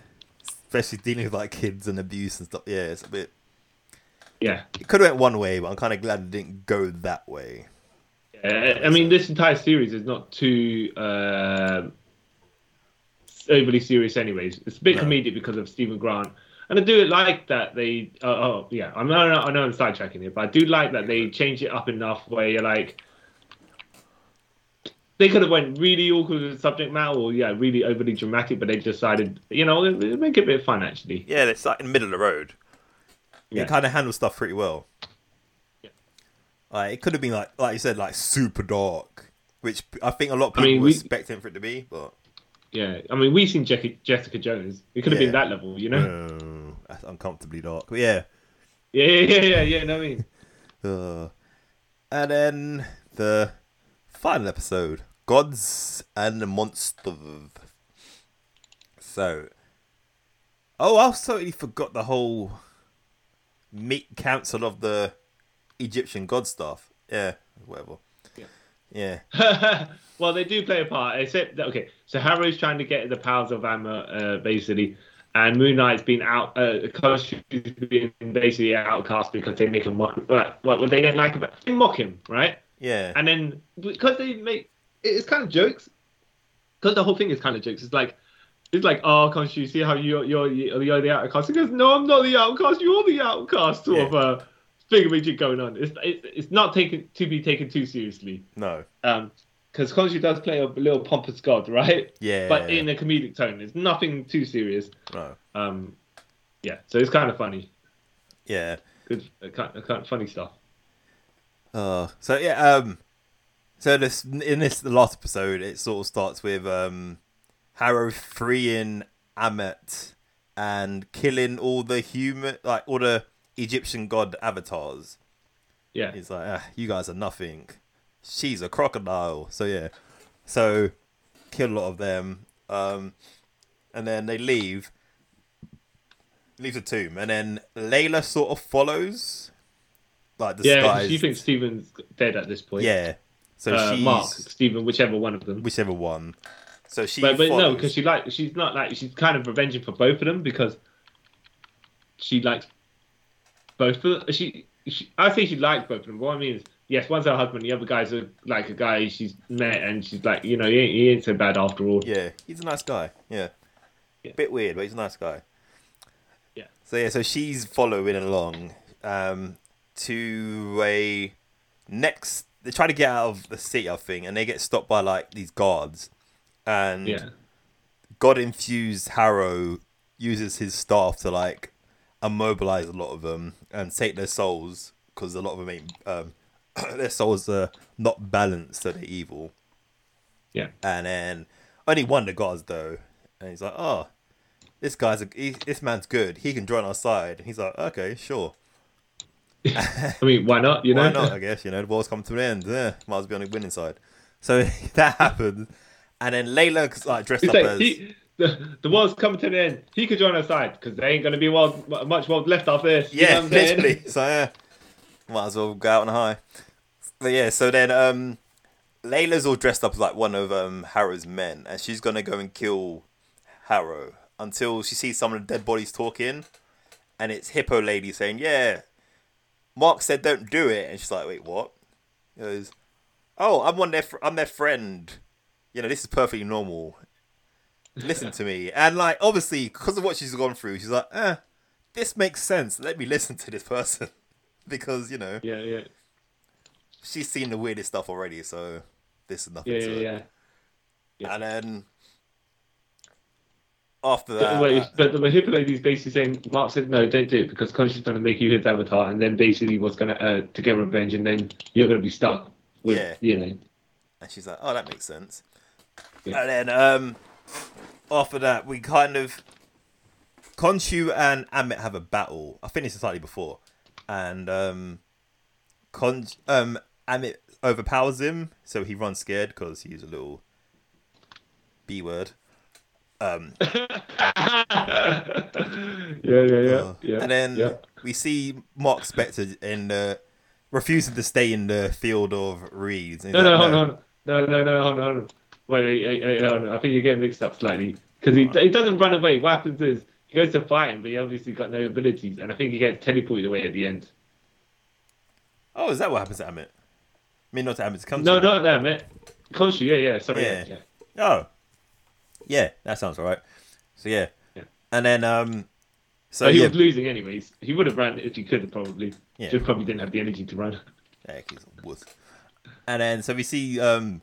Especially dealing with like kids and abuse and stuff. Yeah, it's a bit. Yeah. It could have went one way, but I'm kind of glad it didn't go that way. Uh, I mean, this entire series is not too uh, overly serious, anyways. It's a bit No. comedic because of Steven Grant, and I do like that they. Uh, oh, yeah, I know, I know I'm sidetracking here, but I do like that they change it up enough where you're like. They could have went really awkward with the subject matter, or yeah, really overly dramatic, but they decided, you know, make it a bit fun actually. Yeah, it's like in the middle of the road. Yeah. It kind of handles stuff pretty well. Yeah. Like, it could have been like, like you said, like super dark, which I think a lot of I people mean, were we- expecting for it to be, but Yeah, I mean, we've seen Jessica, Jessica Jones. It could have Yeah. been that level, you know? uh, that's uncomfortably dark. But yeah, Yeah, yeah, yeah, yeah. yeah know what I mean? Uh, and then the final episode Gods and Monsters. So, oh, I totally forgot the whole meet council of the Egyptian god stuff. Yeah, whatever. Yeah. Yeah. well, they do play a part. Except that, okay, so Harrow's trying to get the powers of Amma, uh, basically, and Moon Knight's been out. Uh, Khonshu's been basically outcast because they make him mock. What? What they don't like about? They mock him, right? Yeah. And then because they make it's kind of jokes. Because the whole thing is kind of jokes. It's like it's like, oh, Khonshu, see how you're you're you're the outcast. He goes, no, I'm not the outcast. You're the outcast. Sort of uh, thingamajig going on. It's it's it's not taken to be taken too seriously. No. Um, because Khonshu does play a little pompous god, right? Yeah. But in a comedic tone. It's nothing too serious. no. Um, yeah. So it's kind of funny. Yeah. Good, uh, kind, uh, kind of funny stuff. Uh, so yeah, um, so this in this the last episode, it sort of starts with um, Harrow freeing Ammit and killing all the human, like all the Egyptian god avatars. Yeah. He's like, ah, you guys are nothing. She's a crocodile. So yeah, so kill a lot of them, um, and then they leave. Leaves a tomb, and then Layla sort of follows, like Yeah. She thinks Steven's dead at this point. Yeah. So uh, Mark, Steven, whichever one of them. whichever one. So she but but no, because she like she's not like she's kind of revenging for both of them because she likes both of them. She, she I think she likes both of them. What I mean is, yes, one's her husband, the other guy's a, like a guy she's met, and she's like, you know, he ain't, he ain't so bad after all. yeah, he's a nice guy. Yeah. Yeah. Bit weird, but he's a nice guy. Yeah. So yeah, so she's following along um, to a next. They try to get out of the city, I think, and they get stopped by like these guards, and Yeah, God infused Harrow uses his staff to like immobilize a lot of them and take their souls because a lot of them ain't um, their souls are not balanced, so they're evil. yeah, And then only one of the guards though, and he's like, "Oh, this guy's a, he, this man's good. He can join our side." And he's like, "Okay, sure." I mean, why not? You know, Why not? I guess you know the war's come to an end. Yeah, might as well be on the winning side. So that happened, and then Layla like dressed up like, as he, the, the world's coming to an end. He could join our side because there ain't gonna be world, much world left after this. You know yeah, what I'm literally. So yeah, might as well go out on a high. But yeah, so then um, Layla's all dressed up like one of um Harrow's men, and she's gonna go and kill Harrow until she sees some of the dead bodies talking, and it's Hippo Lady saying, "Yeah, Mark said don't do it," and she's like, "Wait, what?" He goes, "Oh, I'm one their fr- I'm their friend. You know, this is perfectly normal. Listen to me." And like, obviously, because of what she's gone through, she's like, "Eh, this makes sense. Let me listen to this person." because you know Yeah, yeah, she's seen the weirdest stuff already, so this is nothing yeah, to yeah, it. yeah. yeah. And then after that, wait, uh, but the Hippo lady's basically saying, Mark said, no, don't do it because Khonshu is going to make you his avatar, and then basically what's going to, uh, to get revenge, and then you're going to be stuck with, Yeah. you know. and she's like, "Oh, that makes sense." Yeah. And then um, after that, we kind of Khonshu and Ammit have a battle. I finished slightly before, and um, Con um Ammit overpowers him, so he runs scared because he's a little B word. Um, yeah, yeah, yeah, Uh, yeah. and then yeah. we see Mark Spector in the refusing to stay in the field of reeds. No, no, like, hold on. No, no, no, hold on. Hold. Wait, wait, wait, wait, hold on. I think you're getting mixed up slightly because he, he doesn't run away. What happens is he goes to fight him, but he obviously got no abilities, and I think he gets teleported away at the end. Oh, is that what happens to Ammit? Mean, not to Ammit, to come No, to not mate. Khonshu, yeah, yeah, sorry. Yeah. Yeah. Oh, yeah, that sounds alright. So yeah, Yeah. and then um, so So he yeah, was losing anyways. He would have run if he could have probably. Yeah. Just probably didn't have the energy to run. yeah, he's a wuss. And then so we see um,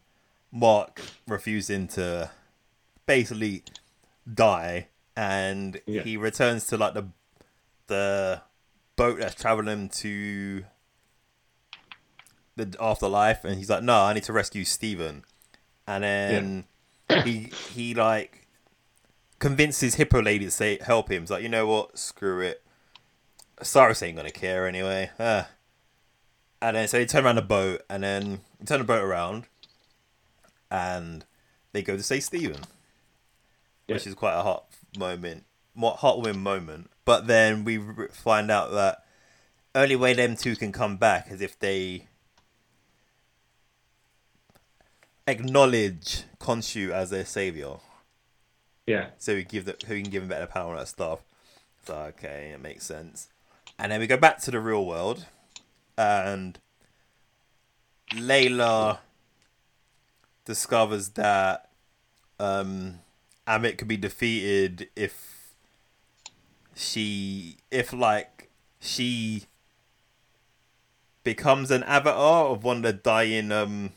Mark refusing to basically die, and Yeah. he returns to like the the boat that's traveling to the afterlife, and he's like, "No, I need to rescue Steven. And then he he like convinces Hippo Lady to say help him. He's like, you know what? Screw it. Osiris ain't gonna care anyway. Ah. And then so they turn around the boat, and then turn the boat around, and they go to say Steven, which is quite a hot moment, more heartwarming moment. But then we find out that only way them two can come back is if they acknowledge Khonshu as their savior. Yeah. So we give the, who can give him better power and that stuff. So okay, it makes sense. And then we go back to the real world, and Layla discovers that um, Ammit could be defeated if she, if like she becomes an avatar of one of the dying um,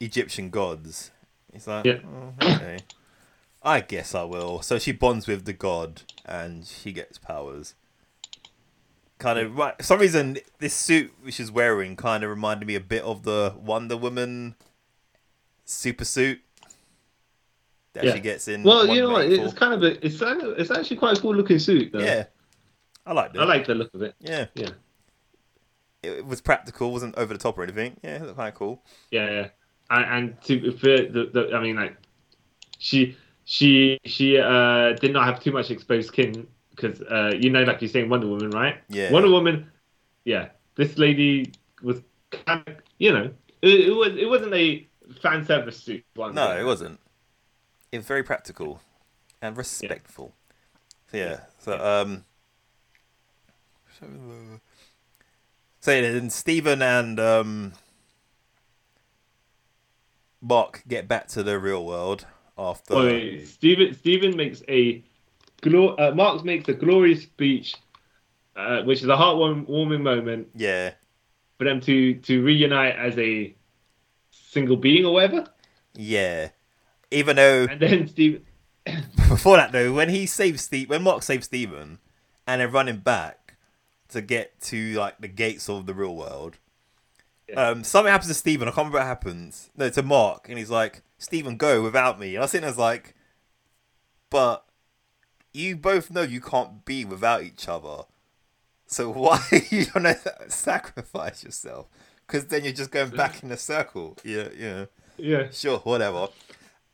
Egyptian gods. It's like, Yeah. oh, okay. I guess I will. So she bonds with the god and she gets powers. Kind of, right. For some reason, this suit which she's wearing kind of reminded me a bit of the Wonder Woman super suit that Yeah. she gets in. Well, you know what? 184. It's kind of a, it's it's actually quite a cool looking suit. Though. yeah, I like it. I like the look of it. yeah, Yeah. it, it was practical, wasn't over the top or anything. Yeah, it looked kind of cool. Yeah, yeah. And, and to for the, the, I mean, like, she she she uh did not have too much exposed skin because uh you know, like you're saying, Wonder Woman, right? Yeah. Wonder Woman. Yeah, this lady was kind of, you know, it, it was it wasn't a fan service suit. One No, it wasn't. It was very practical and respectful. So, yeah. Yeah. So um. So, then Steven and um. Mark get back to the real world after. Wait, Steven Steven makes a glo- uh, Marx makes a glorious speech, uh, which is a heartwarming moment Yeah, for them to to reunite as a single being or whatever. yeah. Even though And then Steve, before that though, when he saves Steve, when Mark saves Steven, and they're running back to get to like the gates of the real world, Yeah. um, something happens to Steven. I can't remember what happens. No, to Mark, and he's like, "Steven, go without me." And I was sitting there like, "But you both know you can't be without each other, So why you gonna sacrifice yourself? Because then you're just going back in a circle. Yeah, yeah. Yeah. Sure, whatever.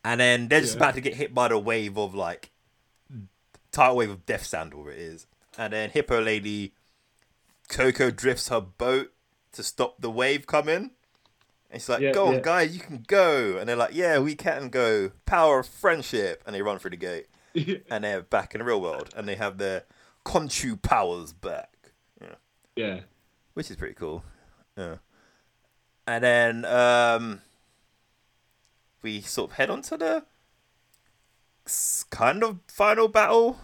And then they're just Yeah. about to get hit by the wave of like tidal wave of death sand, or it is. And then Hippo Lady Coco drifts her boat to stop the wave coming. And she's like, Yeah, Go on, yeah. guys, you can go. And they're like, Yeah, we can go. Power of friendship. And they run through the gate. And they're back in the real world. And they have their Khonshu powers back. Yeah yeah. which is pretty cool. Yeah. And then um, we sort of head on to the kind of final battle,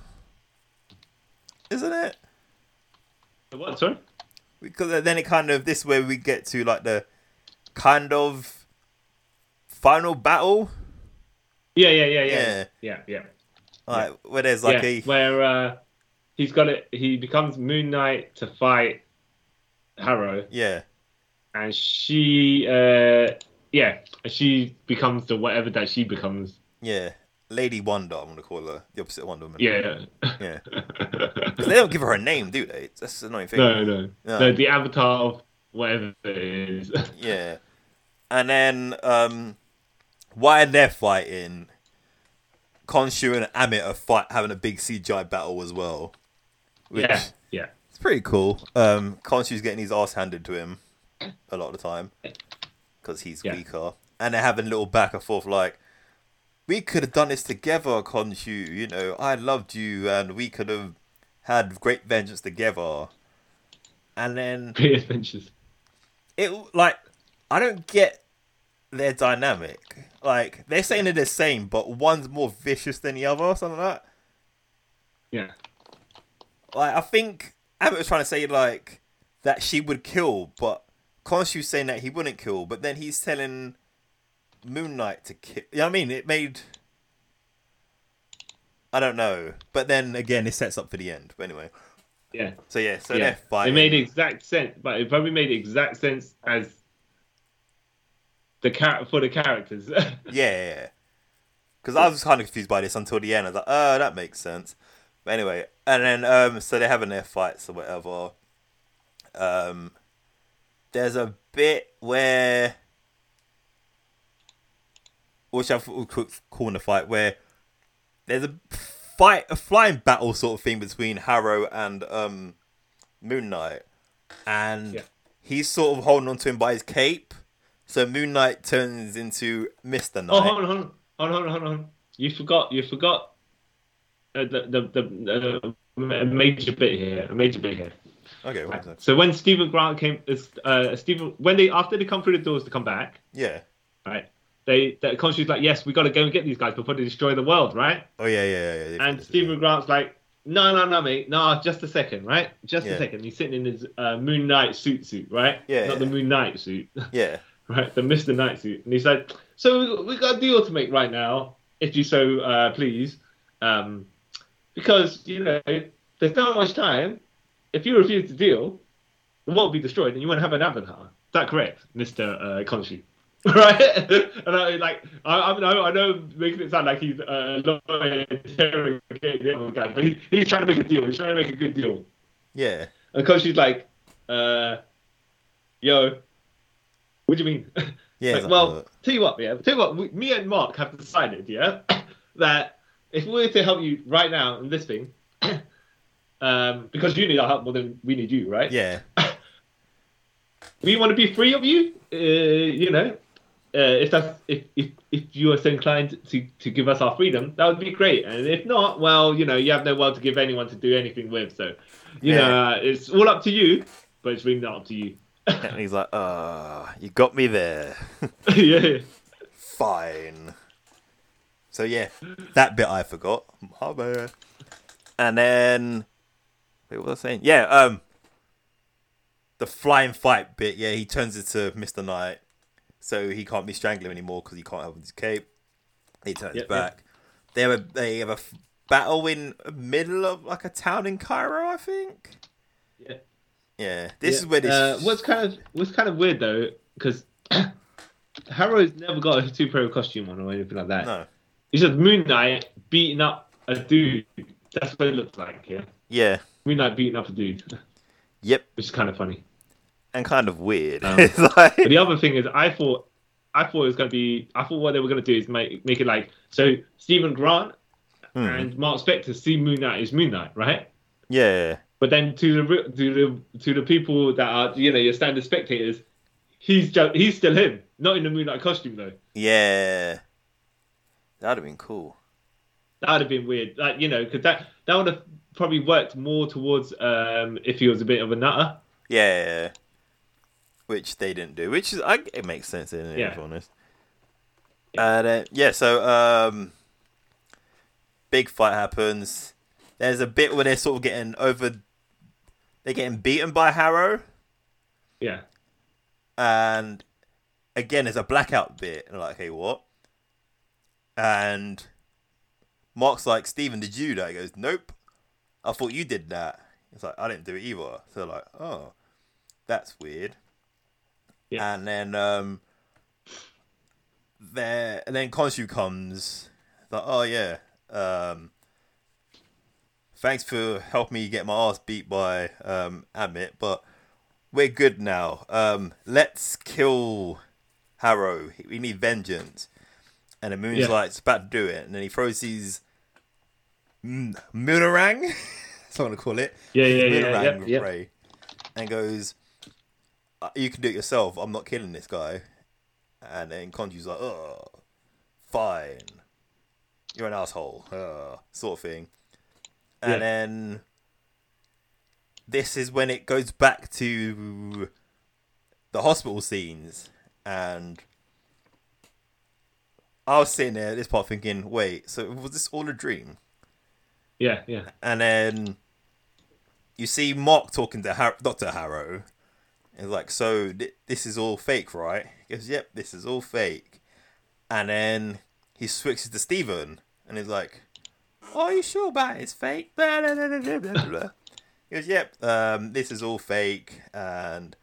isn't it? What? Sorry. Because then it kind of this way we get to like the kind of final battle, Yeah, yeah, yeah, yeah, Yeah. yeah, yeah. like where there's like yeah, a where uh, he's got it. He becomes Moon Knight to fight Harrow, yeah and she, uh, yeah, she becomes the whatever that she becomes. yeah Lady Wonder. I'm gonna call her the opposite of Wonder Woman. Yeah. yeah. they don't give her a name, do they? That's the annoying thing. no, no, No. no. The avatar of whatever it is. Yeah. And then um while they're fighting, Khonshu and Ammit are fight having a big CGI battle as well. Which yeah, yeah, it's pretty cool. Um Khonshu's getting his ass handed to him a lot of the time. Because he's Yeah. weaker. And they're having a little back and forth like we could have done this together, Khonshu, you know, I loved you and we could have had great vengeance together. And then Great adventures. it like I don't get their dynamic. Like they're saying they're the same, but one's more vicious than the other, or something like that. Yeah, Like I think Abbott was trying to say like that she would kill, but Khonshu's saying that he wouldn't kill, but then he's telling Moon Knight to kill. You know what I mean? It made I don't know, but then again, it sets up for the end. But anyway, yeah, so yeah, so yeah. they're. It made exact sense, but it probably made exact sense as the char- for the characters. Yeah, because I was kind of confused by this until the end. I was like, oh, that makes sense. But anyway, and then um, so they're having their fights or whatever. Um, there's a bit where, which I've calling a fight where there's a fight, a flying battle sort of thing between Harrow and um, Moon Knight, and Yeah. he's sort of holding on to him by his cape. So Moon Knight turns into Mister Knight. Oh, hold on, hold on, hold on, hold on. You forgot, you forgot uh, the the the uh, a major bit here, a major bit here. Okay, second. So when Steven Grant came, uh, Steven, when they after they come through the doors to come back, Yeah. right? They the Khonshu's like, yes, we got to go and get these guys before they destroy the world, right? Oh yeah, yeah, yeah. yeah. And Steven Grant's like, no, no, no, mate, no, just a second, right? Just Yeah. a second. He's sitting in his uh, Moon Knight suit, suit, right? Yeah, Not the. Moon Knight suit. Yeah. right? The Mister Knight suit, and he's like, "So we- we got a deal to make right now, if you so uh, please, um, because you know there's not much time. If you refuse to deal, the world will be destroyed, and you won't have an avatar. Is that correct, Mister uh, Khonshu?" Right, and I like I, I know I know making it sound like he's uh, lawyer interrogating the other guy, but he, he's trying to make a deal. He's trying to make a good deal. Yeah. And Khonshu's like, uh, "Yo, what do you mean?" Yeah. Like, well, tell you what, yeah. Tell you what, we, me and Mark have decided, yeah, that if we were to help you right now in this thing, um, because you need our help more than we need you, right? yeah. We want to be free of you, uh, you know. Uh, if that's if, if if you are so inclined to to give us our freedom, that would be great. And if not, well, you know, you have no world to give anyone to do anything with. So, you Yeah. know, uh, it's all up to you, but it's really not up to you. And he's like, uh, you got me there. yeah. Fine. So yeah, that bit I forgot. My bad. And then, wait, what was I saying? Yeah, um, the flying fight bit. Yeah, he turns into Mister Knight, so he can't be strangling anymore because he can't have his cape. He turns Yep, back. They have a they have a f- battle in the middle of like a town in Cairo, I think. Yeah. Yeah, this Yeah. is where this. Uh, what's kind of what's kind of weird though, because Harrow's never got a superhero costume on or anything like that. no. It's just Moon Knight beating up a dude. That's what it looks like. Yeah, Yeah. Moon Knight beating up a dude. Yep, which is kind of funny. And kind of weird. Um, it's like, But the other thing is, I thought, I thought it was going to be, I thought what they were going to do is make make it like so. Steven Grant Hmm. and Mark Spector see Moon Knight as Moon Knight, right? yeah, But then to the to the to the people that are you know your standard spectators, he's just, he's still him, not in the Moon Knight costume though. yeah, that'd have been cool. That would have been weird, like you know, because that that would have probably worked more towards um if he was a bit of a nutter. Yeah, which they didn't do, which is I, it makes sense in it, Yeah. to be honest. And uh, yeah, so um, big fight happens. There's a bit where they're sort of getting over. They're getting beaten by Harrow, Yeah, and again, there's a blackout bit, and I'm like, hey, what? And Mark's like, Steven, did you do that? He goes, nope. I thought you did that. It's like, I didn't do it either. So like, oh, that's weird. Yeah. And then um, there, and then Khonshu comes. Like, oh yeah, um, thanks for helping me get my ass beat by um, Ammit, but we're good now. Um, let's kill Harrow. We need vengeance. And the Moon's Yeah. like, it's about to do it. And then he throws his mm, Moonerang, that's what I want to call it. yeah, yeah, yeah, yeah, yeah. ray, and goes, "Uh, you can do it yourself. I'm not killing this guy. And then Khonshu's like, oh, fine. You're an asshole. Uh, sort of thing. And Yeah. then this is when it goes back to the hospital scenes. And I was sitting there at this part thinking, wait, so was this all a dream? yeah, yeah. And then you see Mark talking to Har- Dr. Harrow. It's like, so th- this is all fake, right? He goes, yep, this is all fake. And then he switches to Steven and he's like, oh, are you sure about it? It's fake? Blah, blah, blah, blah, blah, blah. He goes, yep, um, this is all fake. And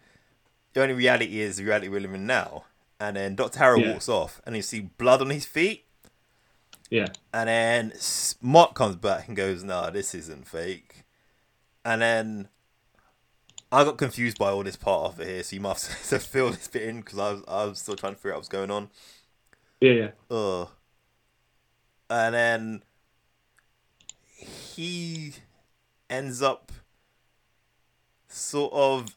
the only reality is the reality we're living now. And then Dr. Harrow Yeah. walks off and you see blood on his feet. Yeah, And then Mark comes back and goes, "No, this isn't fake." And then I got confused by all this part of it here, so you must have to fill this bit in because I was I was still trying to figure out what's going on. yeah, yeah. Ugh. And then he ends up sort of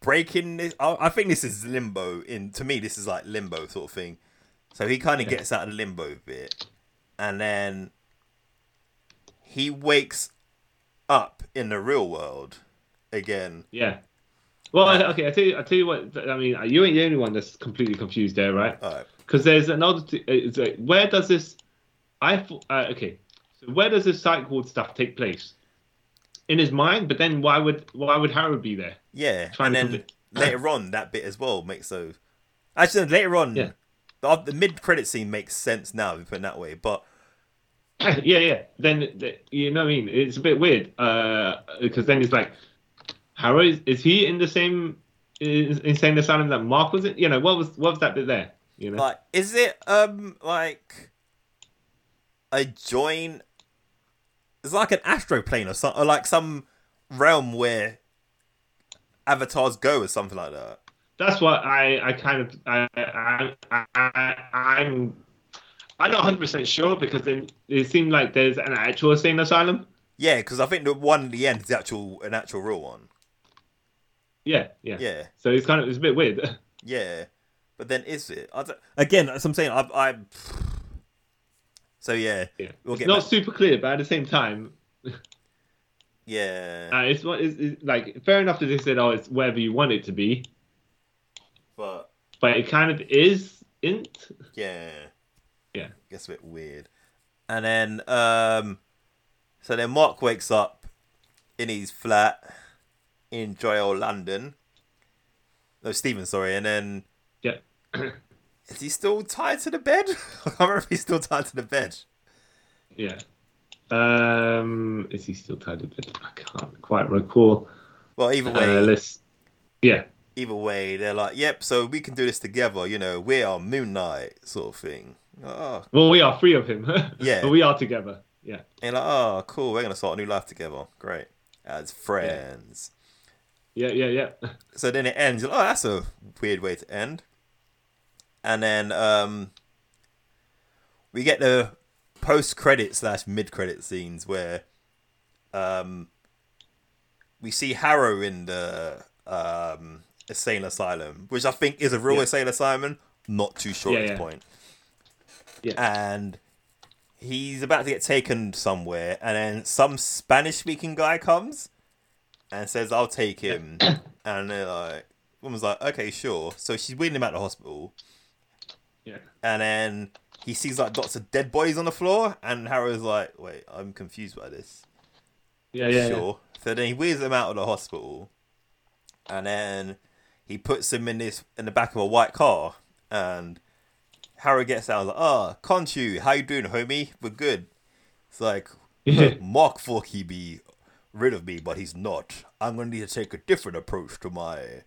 breaking this. I, I think this is limbo. In to me, this is like limbo sort of thing. So he kind of Yeah. gets out of the limbo bit, and then he wakes up in the real world again. Yeah. Well, I- okay. I tell you. I tell you what. I mean, you ain't the only one that's completely confused there, right? All right. Because there's another. T- it's where does this? I thought. Uh, okay. So where does this psych ward stuff take place? In his mind, but then why would why would Harrow be there? Yeah, Trying and then later on, that bit as well makes so. Actually, later on, Yeah. the, the mid credit scene makes sense now. If you put it that way, but yeah, yeah. Then th- you know what I mean. It's a bit weird uh, because then it's like, Harrow is, is he in the same is- insane asylum that Mark was in? You know what was what was that bit there? You know. like, is it um like a join? It's like an astro plane or something, or like some realm where avatars go or something like that. that's what I, I kind of I, I, I, I'm I'm not 100 percent sure because then it seemed like there's an actual insane asylum. Yeah, because I think the one at the end is the actual an actual real one. Yeah, yeah, Yeah, So it's kind of it's a bit weird. yeah, but then is it? I don't, again, as I'm saying, I, I. So yeah, Yeah, We'll it's not back- super clear, but at the same time, yeah, uh, it's what is like fair enough that they said, oh, it's wherever you want it to be, but but it kind of is int. Yeah. Yeah. Gets a bit weird. And then um so then Mark wakes up in his flat in old London. No, Steven, sorry, and then Yeah. is he still tied to the bed? I can't remember if he's still tied to the bed. Yeah. Um, is he still tied to the bed? I can't quite recall. Well, either way, Uh, let's. Yeah. either way, they're like, "Yep, so we can do this together." You know, we are Moon Knight, sort of thing. Oh, Well, we are three of him. Yeah. but we are together. Yeah. and like, oh, cool, we're gonna start a new life together. Great, as friends. Yeah, yeah, yeah. Yeah. So then it ends. Oh, that's a weird way to end. And then um, we get the post credit slash mid credit scenes where um, we see Harrow in the um, insane asylum, which I think is a real Yeah. insane asylum. Not too sure Yeah, at this yeah. point. Yeah. And he's about to get taken somewhere, and then some Spanish speaking guy comes and says, "I'll take him." and they're like, woman's like, "Okay, sure." So she's wheeling him out of the hospital, Yeah. and then he sees like lots of dead bodies on the floor, and Harrow's like, "Wait, I'm confused by this." Yeah, yeah. sure. So then he wheels him out of the hospital, and then he puts him in this in the back of a white car, and Harrow gets out. like, "Ah, Khonshu, how you doing, homie? We're good." It's like Yeah. Mark he'd be rid of me, but he's not. I'm gonna need to take a different approach to my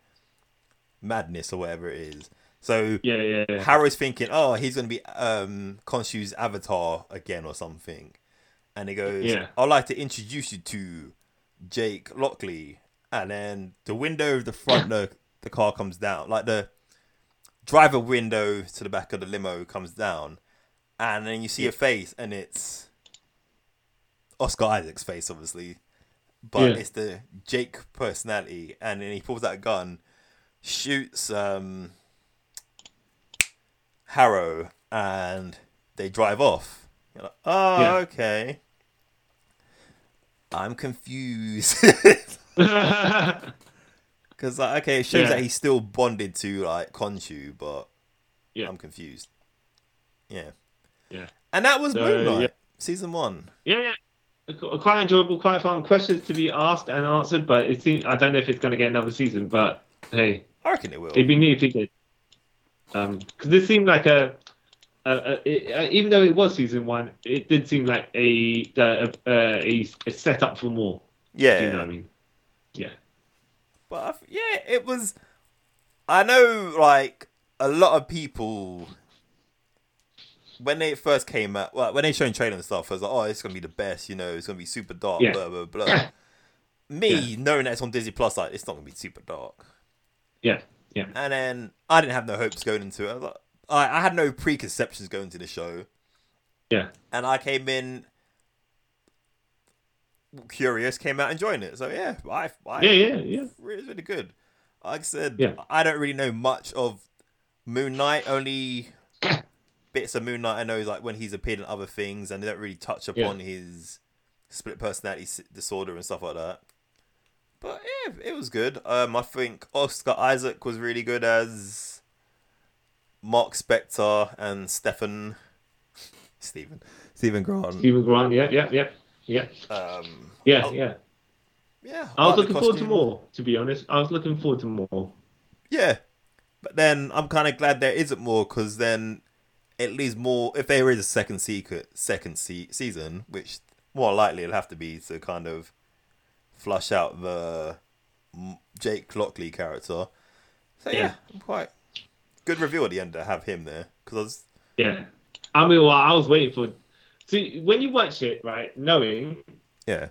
madness or whatever it is. So Yeah, yeah, yeah. Harrow's thinking, oh, he's gonna be um Khonshu's avatar again or something, and he goes, Yeah. I'd like to introduce you to Jake Lockley, and then the window of the front the the car comes down, like the driver window to the back of the limo comes down, and then you see a face, and it's Oscar Isaac's face, obviously, but Yeah. it's the Jake personality, and then he pulls out a gun, shoots um Harrow and they drive off. You're like, oh, Yeah. okay. I'm confused. Because, like, okay, it shows Yeah. that he's still bonded to, like, Khonshu, but Yeah. I'm confused. Yeah. Yeah. And that was So, Moon Knight, yeah. season one. yeah, yeah. Qu- Quite enjoyable, quite fun. Questions to be asked and answered, but it seems I don't know if it's going to get another season. But hey, I reckon it will. it'd be neat if it did. Um, because this seemed like a, a, a it, uh, even though it was season one, it did seem like a a, a, a, a setup for more. yeah. You know what I mean? Yeah. But yeah, it was. I know, like a lot of people when they first came out, well, when they showing trailer and stuff, I was like, "Oh, it's gonna be the best," you know, it's gonna be super dark, Yeah. blah blah blah. Me knowing that it's on Disney Plus, like it's not gonna be super dark. Yeah. Yeah. And then I didn't have no hopes going into it. I, like, I, I had no preconceptions going into the show, Yeah. and I came in curious, came out enjoying it. So yeah, I, I Yeah. Yeah. Yeah. it was really good. Like I said, Yeah. I don't really know much of Moon Knight. Only bits of Moon Knight I know is like when he's appeared in other things, and they don't really touch upon his split personality disorder and stuff like that. But yeah, it was good. Um, I think Oscar Isaac was really good as Mark Spector and Steven Steven Steven Grant. Steven Grant. Yeah. Yeah. Yeah. Yeah. Um, Yeah. Oh, Yeah. yeah, I was looking forward to more. To be honest, I was looking forward to more. Yeah, but then I'm kind of glad there isn't more because then it leaves more. If there is a second secret, second se- season, which more likely it'll have to be to kind of flush out the Jake Lockley character. So yeah, Yeah. I'm quite good review at the end to have him there because I was Yeah. I mean, well, I was waiting for. See, when you watch it, right, knowing. yeah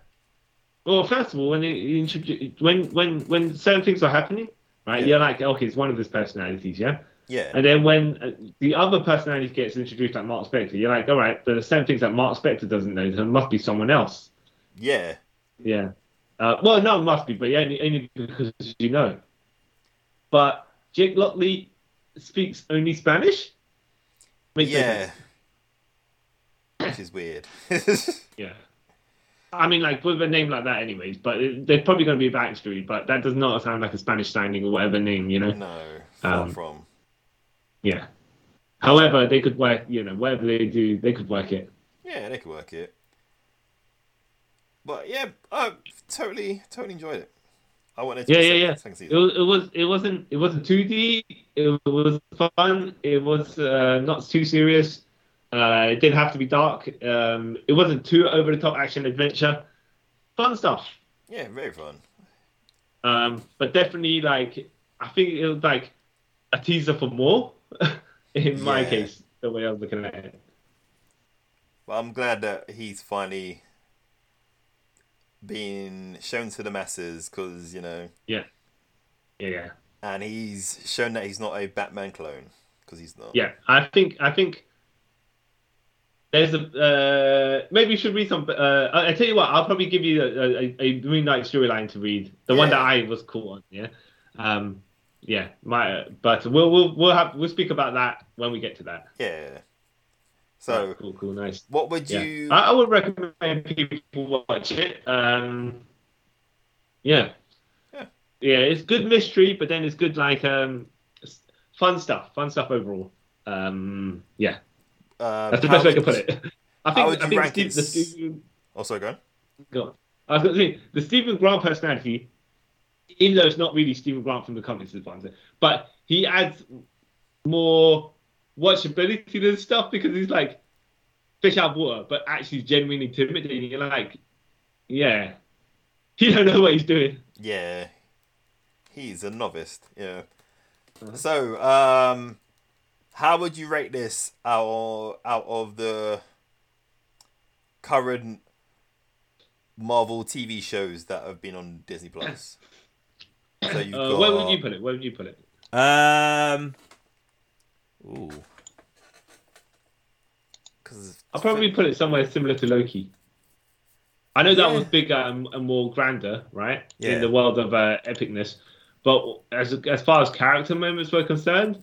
Well, first of all, when it introduce, when when when certain things are happening, right, Yeah. you're like, okay, it's one of his personalities, yeah. Yeah And then when uh, the other personality gets introduced, like Mark Spector, you're like, all right, but the same things that Mark Spector doesn't know, there must be someone else. yeah Yeah. Uh, well, no, it must be, but yeah, only, only because you know. But Jake Lockley speaks only Spanish. Makes yeah, which is weird. Yeah. I mean, like with a name like that, anyways. But it, there's probably going to be a backstory. But that does not sound like a Spanish sounding or whatever name, you know. no, far Um, from. Yeah. However, they could work. You know, whatever they do, they could work it. Yeah, they could work it. But yeah, I totally, totally enjoyed it. I wanted to Yeah, yeah, second- yeah. It was. It was. It wasn't. It wasn't 2D. It was fun. It was uh, not too serious. Uh, it didn't have to be dark. Um, it wasn't too over the top action adventure. Fun stuff. Yeah, very fun. Um, but definitely, like, I think it was like a teaser for more. in my case, the way I was looking at it. But I'm glad that he's finally being shown to the masses because you know Yeah. yeah, yeah. and he's shown that he's not a Batman clone because he's not. Yeah, I think I think there's a uh, maybe you should read some. Uh, I I tell you what, I'll probably give you a, a, a Knight storyline to read, the one that I was caught on. Yeah, um, yeah. My, but we'll we'll we'll have we'll speak about that when we get to that. Yeah. So, cool, cool, nice. what would Yeah, you? I, I would recommend people watch it. Um, yeah. Yeah. yeah, it's good mystery, but then it's good like um, fun stuff, fun stuff overall. Um, yeah, Um, that's the how best way to put it. I how think would I think rank Steve, the Steven, Oh, sorry, go on. go on. I was going to say the Steven Grant personality, even though it's not really Steven Grant from the comics, is fun, but he adds more watchability to this stuff because he's like fish out of water, but actually genuinely intimidating. You're like, yeah, he don't know what he's doing. Yeah, he's a novice. Yeah. Uh-huh. So, um, how would you rate this out of, out of the current Marvel TV shows that have been on Disney Plus? So Uh, got where would you put it? Where would you put it? Um. Ooh. because I'll probably put it somewhere similar to Loki. I know that Yeah. was bigger and, and more grander, right? Yeah. In the world of uh, epicness, but as as far as character moments were concerned,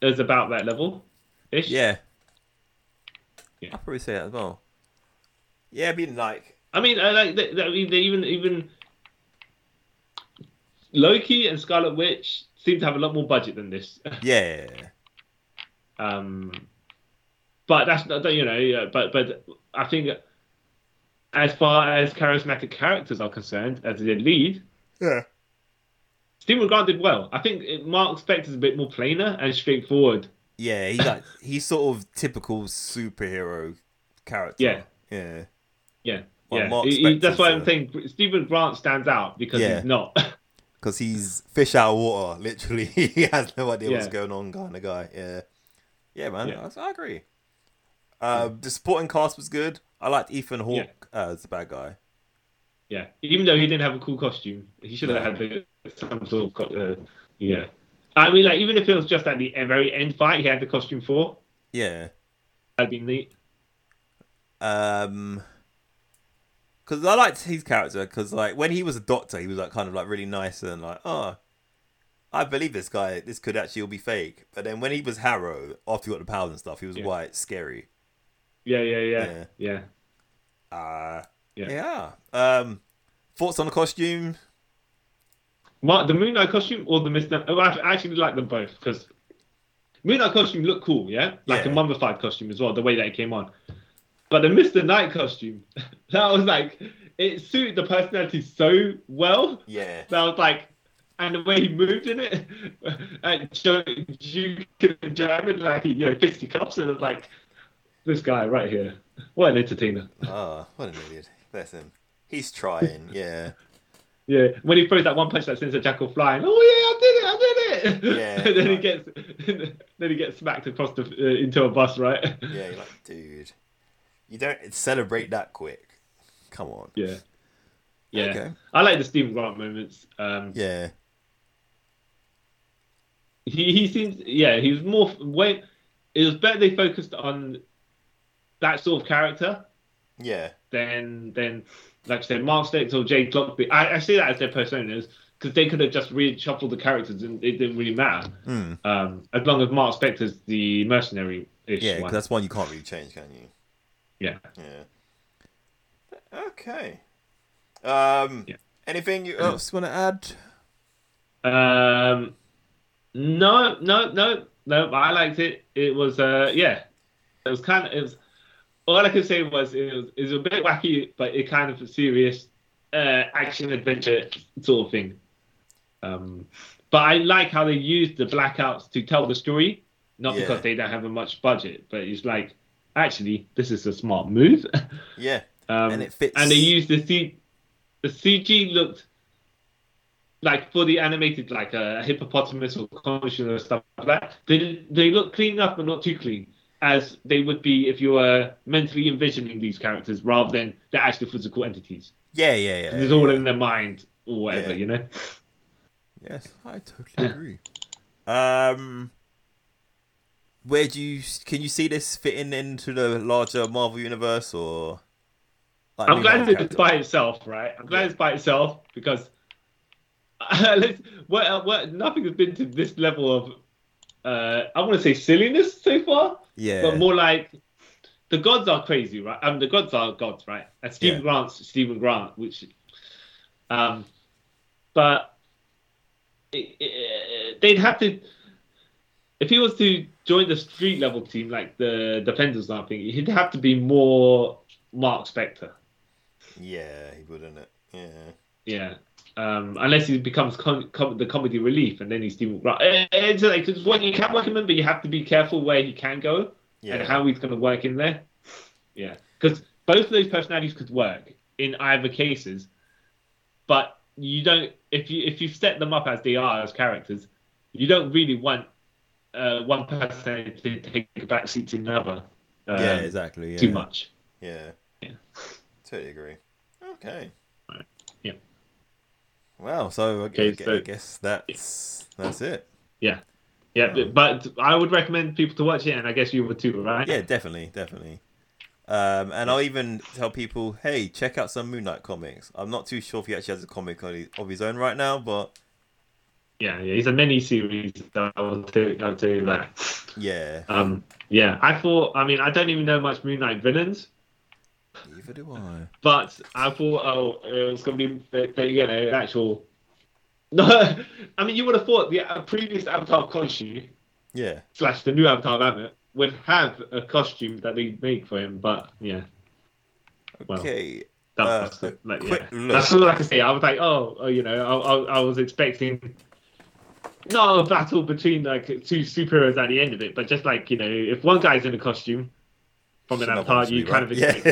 it was about that level, ish. Yeah. Yeah. I'll probably say that as well. yeah, I mean like I mean, I like they, they even even Loki and Scarlet Witch seem to have a lot more budget than this. Yeah. Um, but that's not you know. But but I think as far as charismatic characters are concerned, as the lead, yeah, Steven Grant did well. I think it, Mark Spector's a bit more plainer and straightforward. Yeah. He's like he's sort of typical superhero character. Yeah. Yeah. Yeah, Well, yeah. He- he- that's why I'm saying Steven Grant stands out because Yeah. he's not. because he's fish out of water. Literally, he has no idea what's going on, kind of guy. Yeah, yeah, man, Yeah. I, I agree. Uh, the supporting cast was good. I liked Ethan Hawke Yeah. as the bad guy. yeah, even though he didn't have a cool costume, he should have had the, some sort of. co- Uh, yeah, I mean, like even if it was just at the very end fight, he had the costume for. Yeah. That'd be neat. Um, because I liked his character because like when he was a doctor, he was like kind of like really nice and like oh. I believe this guy. This could actually all be fake. But then when he was Harrow, after he got the powers and stuff, he was Yeah. quite scary. Yeah, yeah, yeah, Yeah. yeah. Uh, Yeah. yeah. Um, thoughts on the costume? What the Moon Knight costume or the Mister? Oh, I actually like them both because Moon Knight costume looked cool, yeah, like Yeah. a mummified costume as well, the way that it came on. But the Mister Knight costume, that was like it suited the personality so well Yeah. that I was like, and the way he moved in it, and Joe, you can German like you know fifty cups, and it's like this guy right here, what an entertainer. Oh, what an idiot. Bless him. He's trying, yeah. Yeah, when he throws that one punch that sends a jackal flying. Oh yeah, I did it! I did it! Yeah, and then he gets, then he gets smacked across the uh, into a bus, right? Yeah, you're like, dude. You don't celebrate that quick. Come on. Yeah, yeah. Okay. I like the Steven Grant moments. Um, Yeah. he he seems yeah he was more way. It was better they focused on that sort of character Yeah. Then then like I said Mark Sticks or Jake Lockley. I, I see that as their personas because they could have just reshuffled the characters and it didn't really matter. Hmm. Um, as long as Mark Spector's the mercenary ish Yeah, one. that's one you can't really change, can you? Yeah. Yeah. Okay. Um. Yeah. Anything you else want to add? Um, no, no, no, no. I liked it. It was, uh, yeah, it was kind of. It was. All I could say was it was, it was a bit wacky, but it kind of a serious uh, action adventure sort of thing. Um, but I like how they used the blackouts to tell the story, not Yeah. because they don't have a much budget, but it's like actually this is a smart move. Yeah. Um, And it fits- And they used the C, the CG looked like for the animated, like a hippopotamus or conch or stuff like that. They they look clean enough, but not too clean, as they would be if you were mentally envisioning these characters rather than the actual physical entities. Yeah. Yeah. Yeah. It's all in their mind or whatever, Yeah. you know. Yes, I totally agree. Um, where do you can you see this fitting into the larger Marvel universe or? Like, I'm glad it's by itself, right? I'm glad it's by itself because what, what, nothing has been to this level of, uh, I want to say silliness so far, Yeah, but more like the gods are crazy, right? Um, the gods are gods, right? And Steven Yeah. Grant's Steven Grant, which, um, but it, it, they'd have to. If he was to join the street level team, like the Defenders, or something, he'd have to be more Mark Spector. yeah, he wouldn't it. Yeah, Yeah. Um, unless he becomes com- com- the comedy relief, and then he's Steven Grant. Eh, eh, It's like it's when you can work him in, but you have to be careful where he can go yeah, and how he's going to work in there. Yeah, because both of those personalities could work in either cases, but you don't. If you if you set them up as they are as characters, you don't really want uh, one person to take a backseat to another. Um, yeah, exactly. Yeah. Too much. Yeah, Yeah. totally agree. Okay. Right. Yeah. Wow. So I, Okay, I, so- I guess that's that's it. Yeah, but, but I would recommend people to watch it, and I guess you would too, right? Yeah, definitely, definitely. Um, and I'll even tell people, hey, check out some Moon Knight comics. I'm not too sure if he actually has a comic of his own right now, but Yeah, yeah, he's a mini series. I will tell, I'll you that. yeah, Um, yeah, I thought. I mean, I don't even know much Moon Knight villains, neither do I. but I thought, oh, it was gonna be, you know, actual. No, I mean, you would have thought the previous Avatar Khonshu Yeah, slash the new Avatar Rabbit would have a costume that they make for him, but yeah, Well, okay. that Uh, was like, yeah. That's all I can say. I was like, oh, oh you know, I, I, I was expecting not a battle between like two superheroes at the end of it, but just like you know, if one guy's in a costume from an avatar, you kind of expect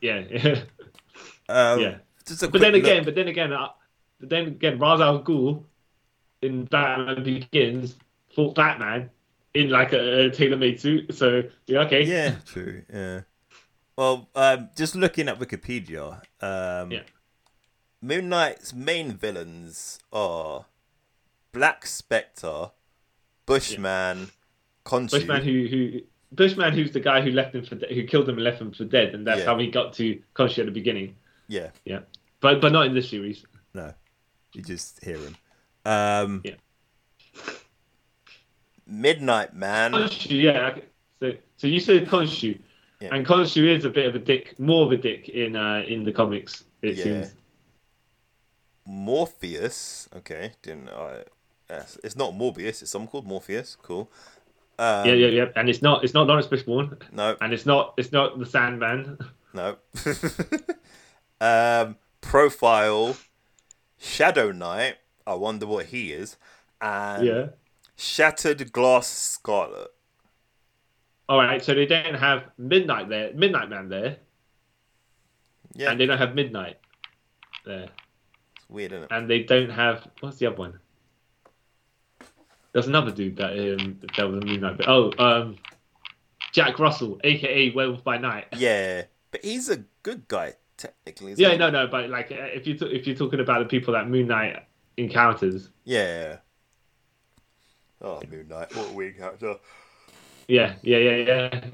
Yeah. Yeah, yeah. Um, Yeah. But then quick again, but then again, uh, but then again, Ra's al Ghul in Batman Begins fought Batman in like a, a tailor-made suit. So yeah, okay. yeah, true. Yeah. Well, um, just looking at Wikipedia, um, Yeah. Moon Knight's main villains are Black Spectre, Bushman, Khonshu. Bushman who who Bushman who's the guy who left him for de- who killed him and left him for dead, and that's Yeah. how he got to Khonshu at the beginning. Yeah, Yeah, but but not in this series. no, you just hear him. Um, Yeah. Midnight Man. Yeah. So so you said Khonshu, Yeah. and Khonshu is a bit of a dick, more of a dick in uh in the comics. It Yeah. seems. Morpheus. Okay, didn't I? Yes, it's not Morbius. It's something called Morpheus. Cool. Um, yeah, yeah, yeah. And it's not it's not Laurence Fishburne, No, and it's not it's not the Sandman. no. um, profile. Shadow Knight. I wonder what he is. And yeah. Shattered Glass Scarlet. All right. So they don't have Midnight there, Midnight Man there, Yeah, and they don't have Midnight there. it's weird, isn't it? and they don't have what's the other one? There's another dude that um that was a Moon Knight. But, oh, um, Jack Russell, aka Werewolf by Night. Yeah, but he's a good guy technically. isn't Yeah, he? no, no, but like uh, if you t- if you're talking about the people that Moon Knight encounters, Yeah. Oh, Moon Knight, what a weird character. yeah, yeah, yeah, yeah.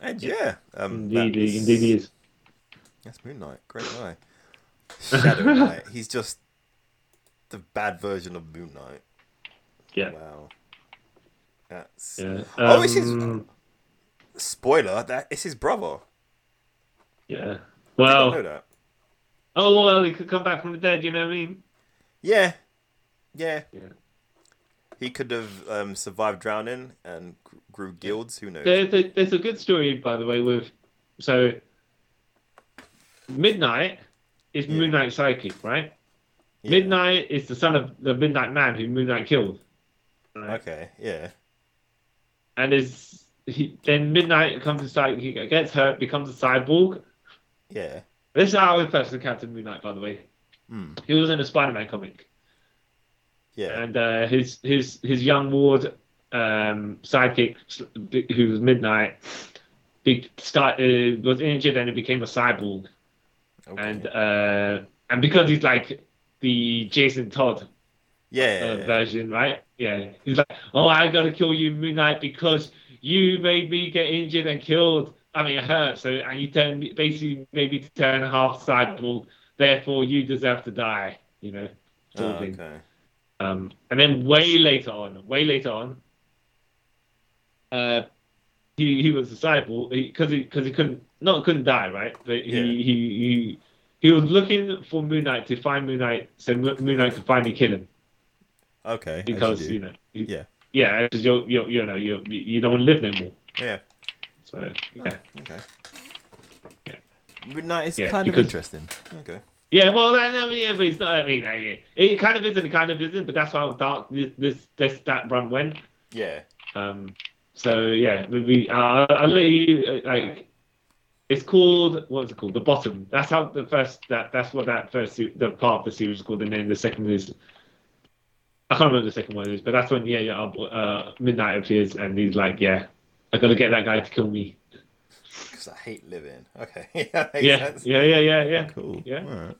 And yeah, um, Indeed, that's, indeed, he is. That's Moon Knight, great guy. Shadow Knight, he's just the bad version of Moon Knight. Yeah, Wow. That's yeah. Oh, it's his- Um, spoiler. That it's his brother. yeah. I didn't know Well, that. oh well, he could come back from the dead. You know what I mean? Yeah, yeah. Yeah. He could have um, survived drowning and grew guilds. Who knows? There's a, there's a good story, by the way, with so Midnight is Yeah. Moon Knight's psychic, right? Yeah. Midnight is the son of the Midnight Man who Moonlight killed. Okay. Yeah. And is he then Midnight comes inside, he gets hurt, becomes a cyborg. Yeah. This is how I first encountered Moon Knight, by the way. Hmm. He was in a Spider-Man comic, Yeah. and uh, his his his young ward um, sidekick, who was Midnight, be, start, uh, was injured and he became a cyborg. Okay. and uh, and because he's like the Jason Todd Yeah. uh, version, right? Yeah. He's like, oh, I gotta kill you, Moon Knight, because you made me get injured and killed. I mean, it hurt. So, and you turn basically maybe turn half cyborg. Therefore, you deserve to die. You know, Oh, okay. Um, and then way later on, way later on, uh, he he was a cyborg because he because he, couldn't not couldn't die, right? But he Yeah. he, he he was looking for Moon Knight to find Moon Knight, so Moon Knight could finally kill him Okay. because do. you know he- Yeah. yeah because you're, you're you know you you don't want to live no more. Yeah. So yeah. Okay. Yeah. Midnight is Yeah, kind of interesting. Okay. Yeah, well, I mean, yeah, but it's not. I mean, I- it kind of isn't, it kind of isn't, but that's how dark this this, this that run went. Yeah. Um, so yeah, we, uh, I'll let you like. It's called what's it called? The bottom. That's how the first that that's what that first the part of the series is called, and then the second is. I can't remember the second one is, but that's when yeah, yeah uh, Midnight appears and he's like, yeah, I gotta get that guy to kill me. Because I hate living. Okay. yeah. Yeah, sense. yeah, yeah, yeah, yeah. Cool. Yeah. All right.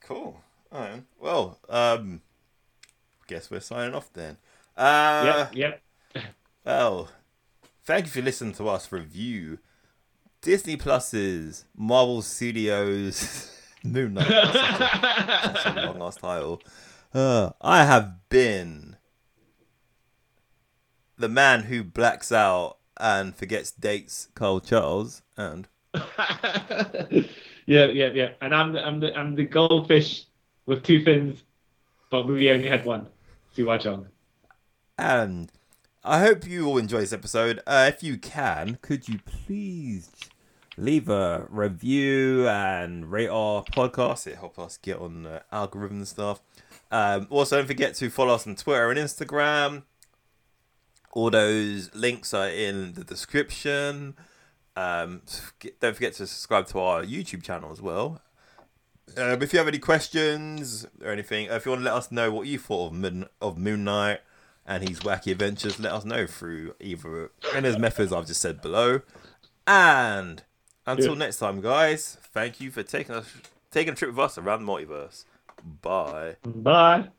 Cool. All right. Well, um, guess we're signing off then. Uh, yeah, yeah. Well, thank you for listening to us review Disney Plus's Marvel Studios Moon Knight. That's such a long ass title. Uh, I have been the man who blacks out and forgets dates, Carl Charles, and yeah, yeah, yeah. And I'm the, I'm the I'm the goldfish with two fins, but we only had one. Siwa Chong. And I hope you all enjoy this episode. Uh, if you can, could you please leave a review and rate our podcast? It helps us get on the algorithm and stuff. Um, also, don't forget to follow us on Twitter and Instagram. All those links are in the description. Um, don't forget to subscribe to our YouTube channel as well. Um, if you have any questions or anything, if you want to let us know what you thought of Moon, of Moon Knight and his wacky adventures, let us know through either of the methods I've just said below. And until Yeah. next time, guys, thank you for taking us taking a trip with us around the multiverse. Bye. Bye.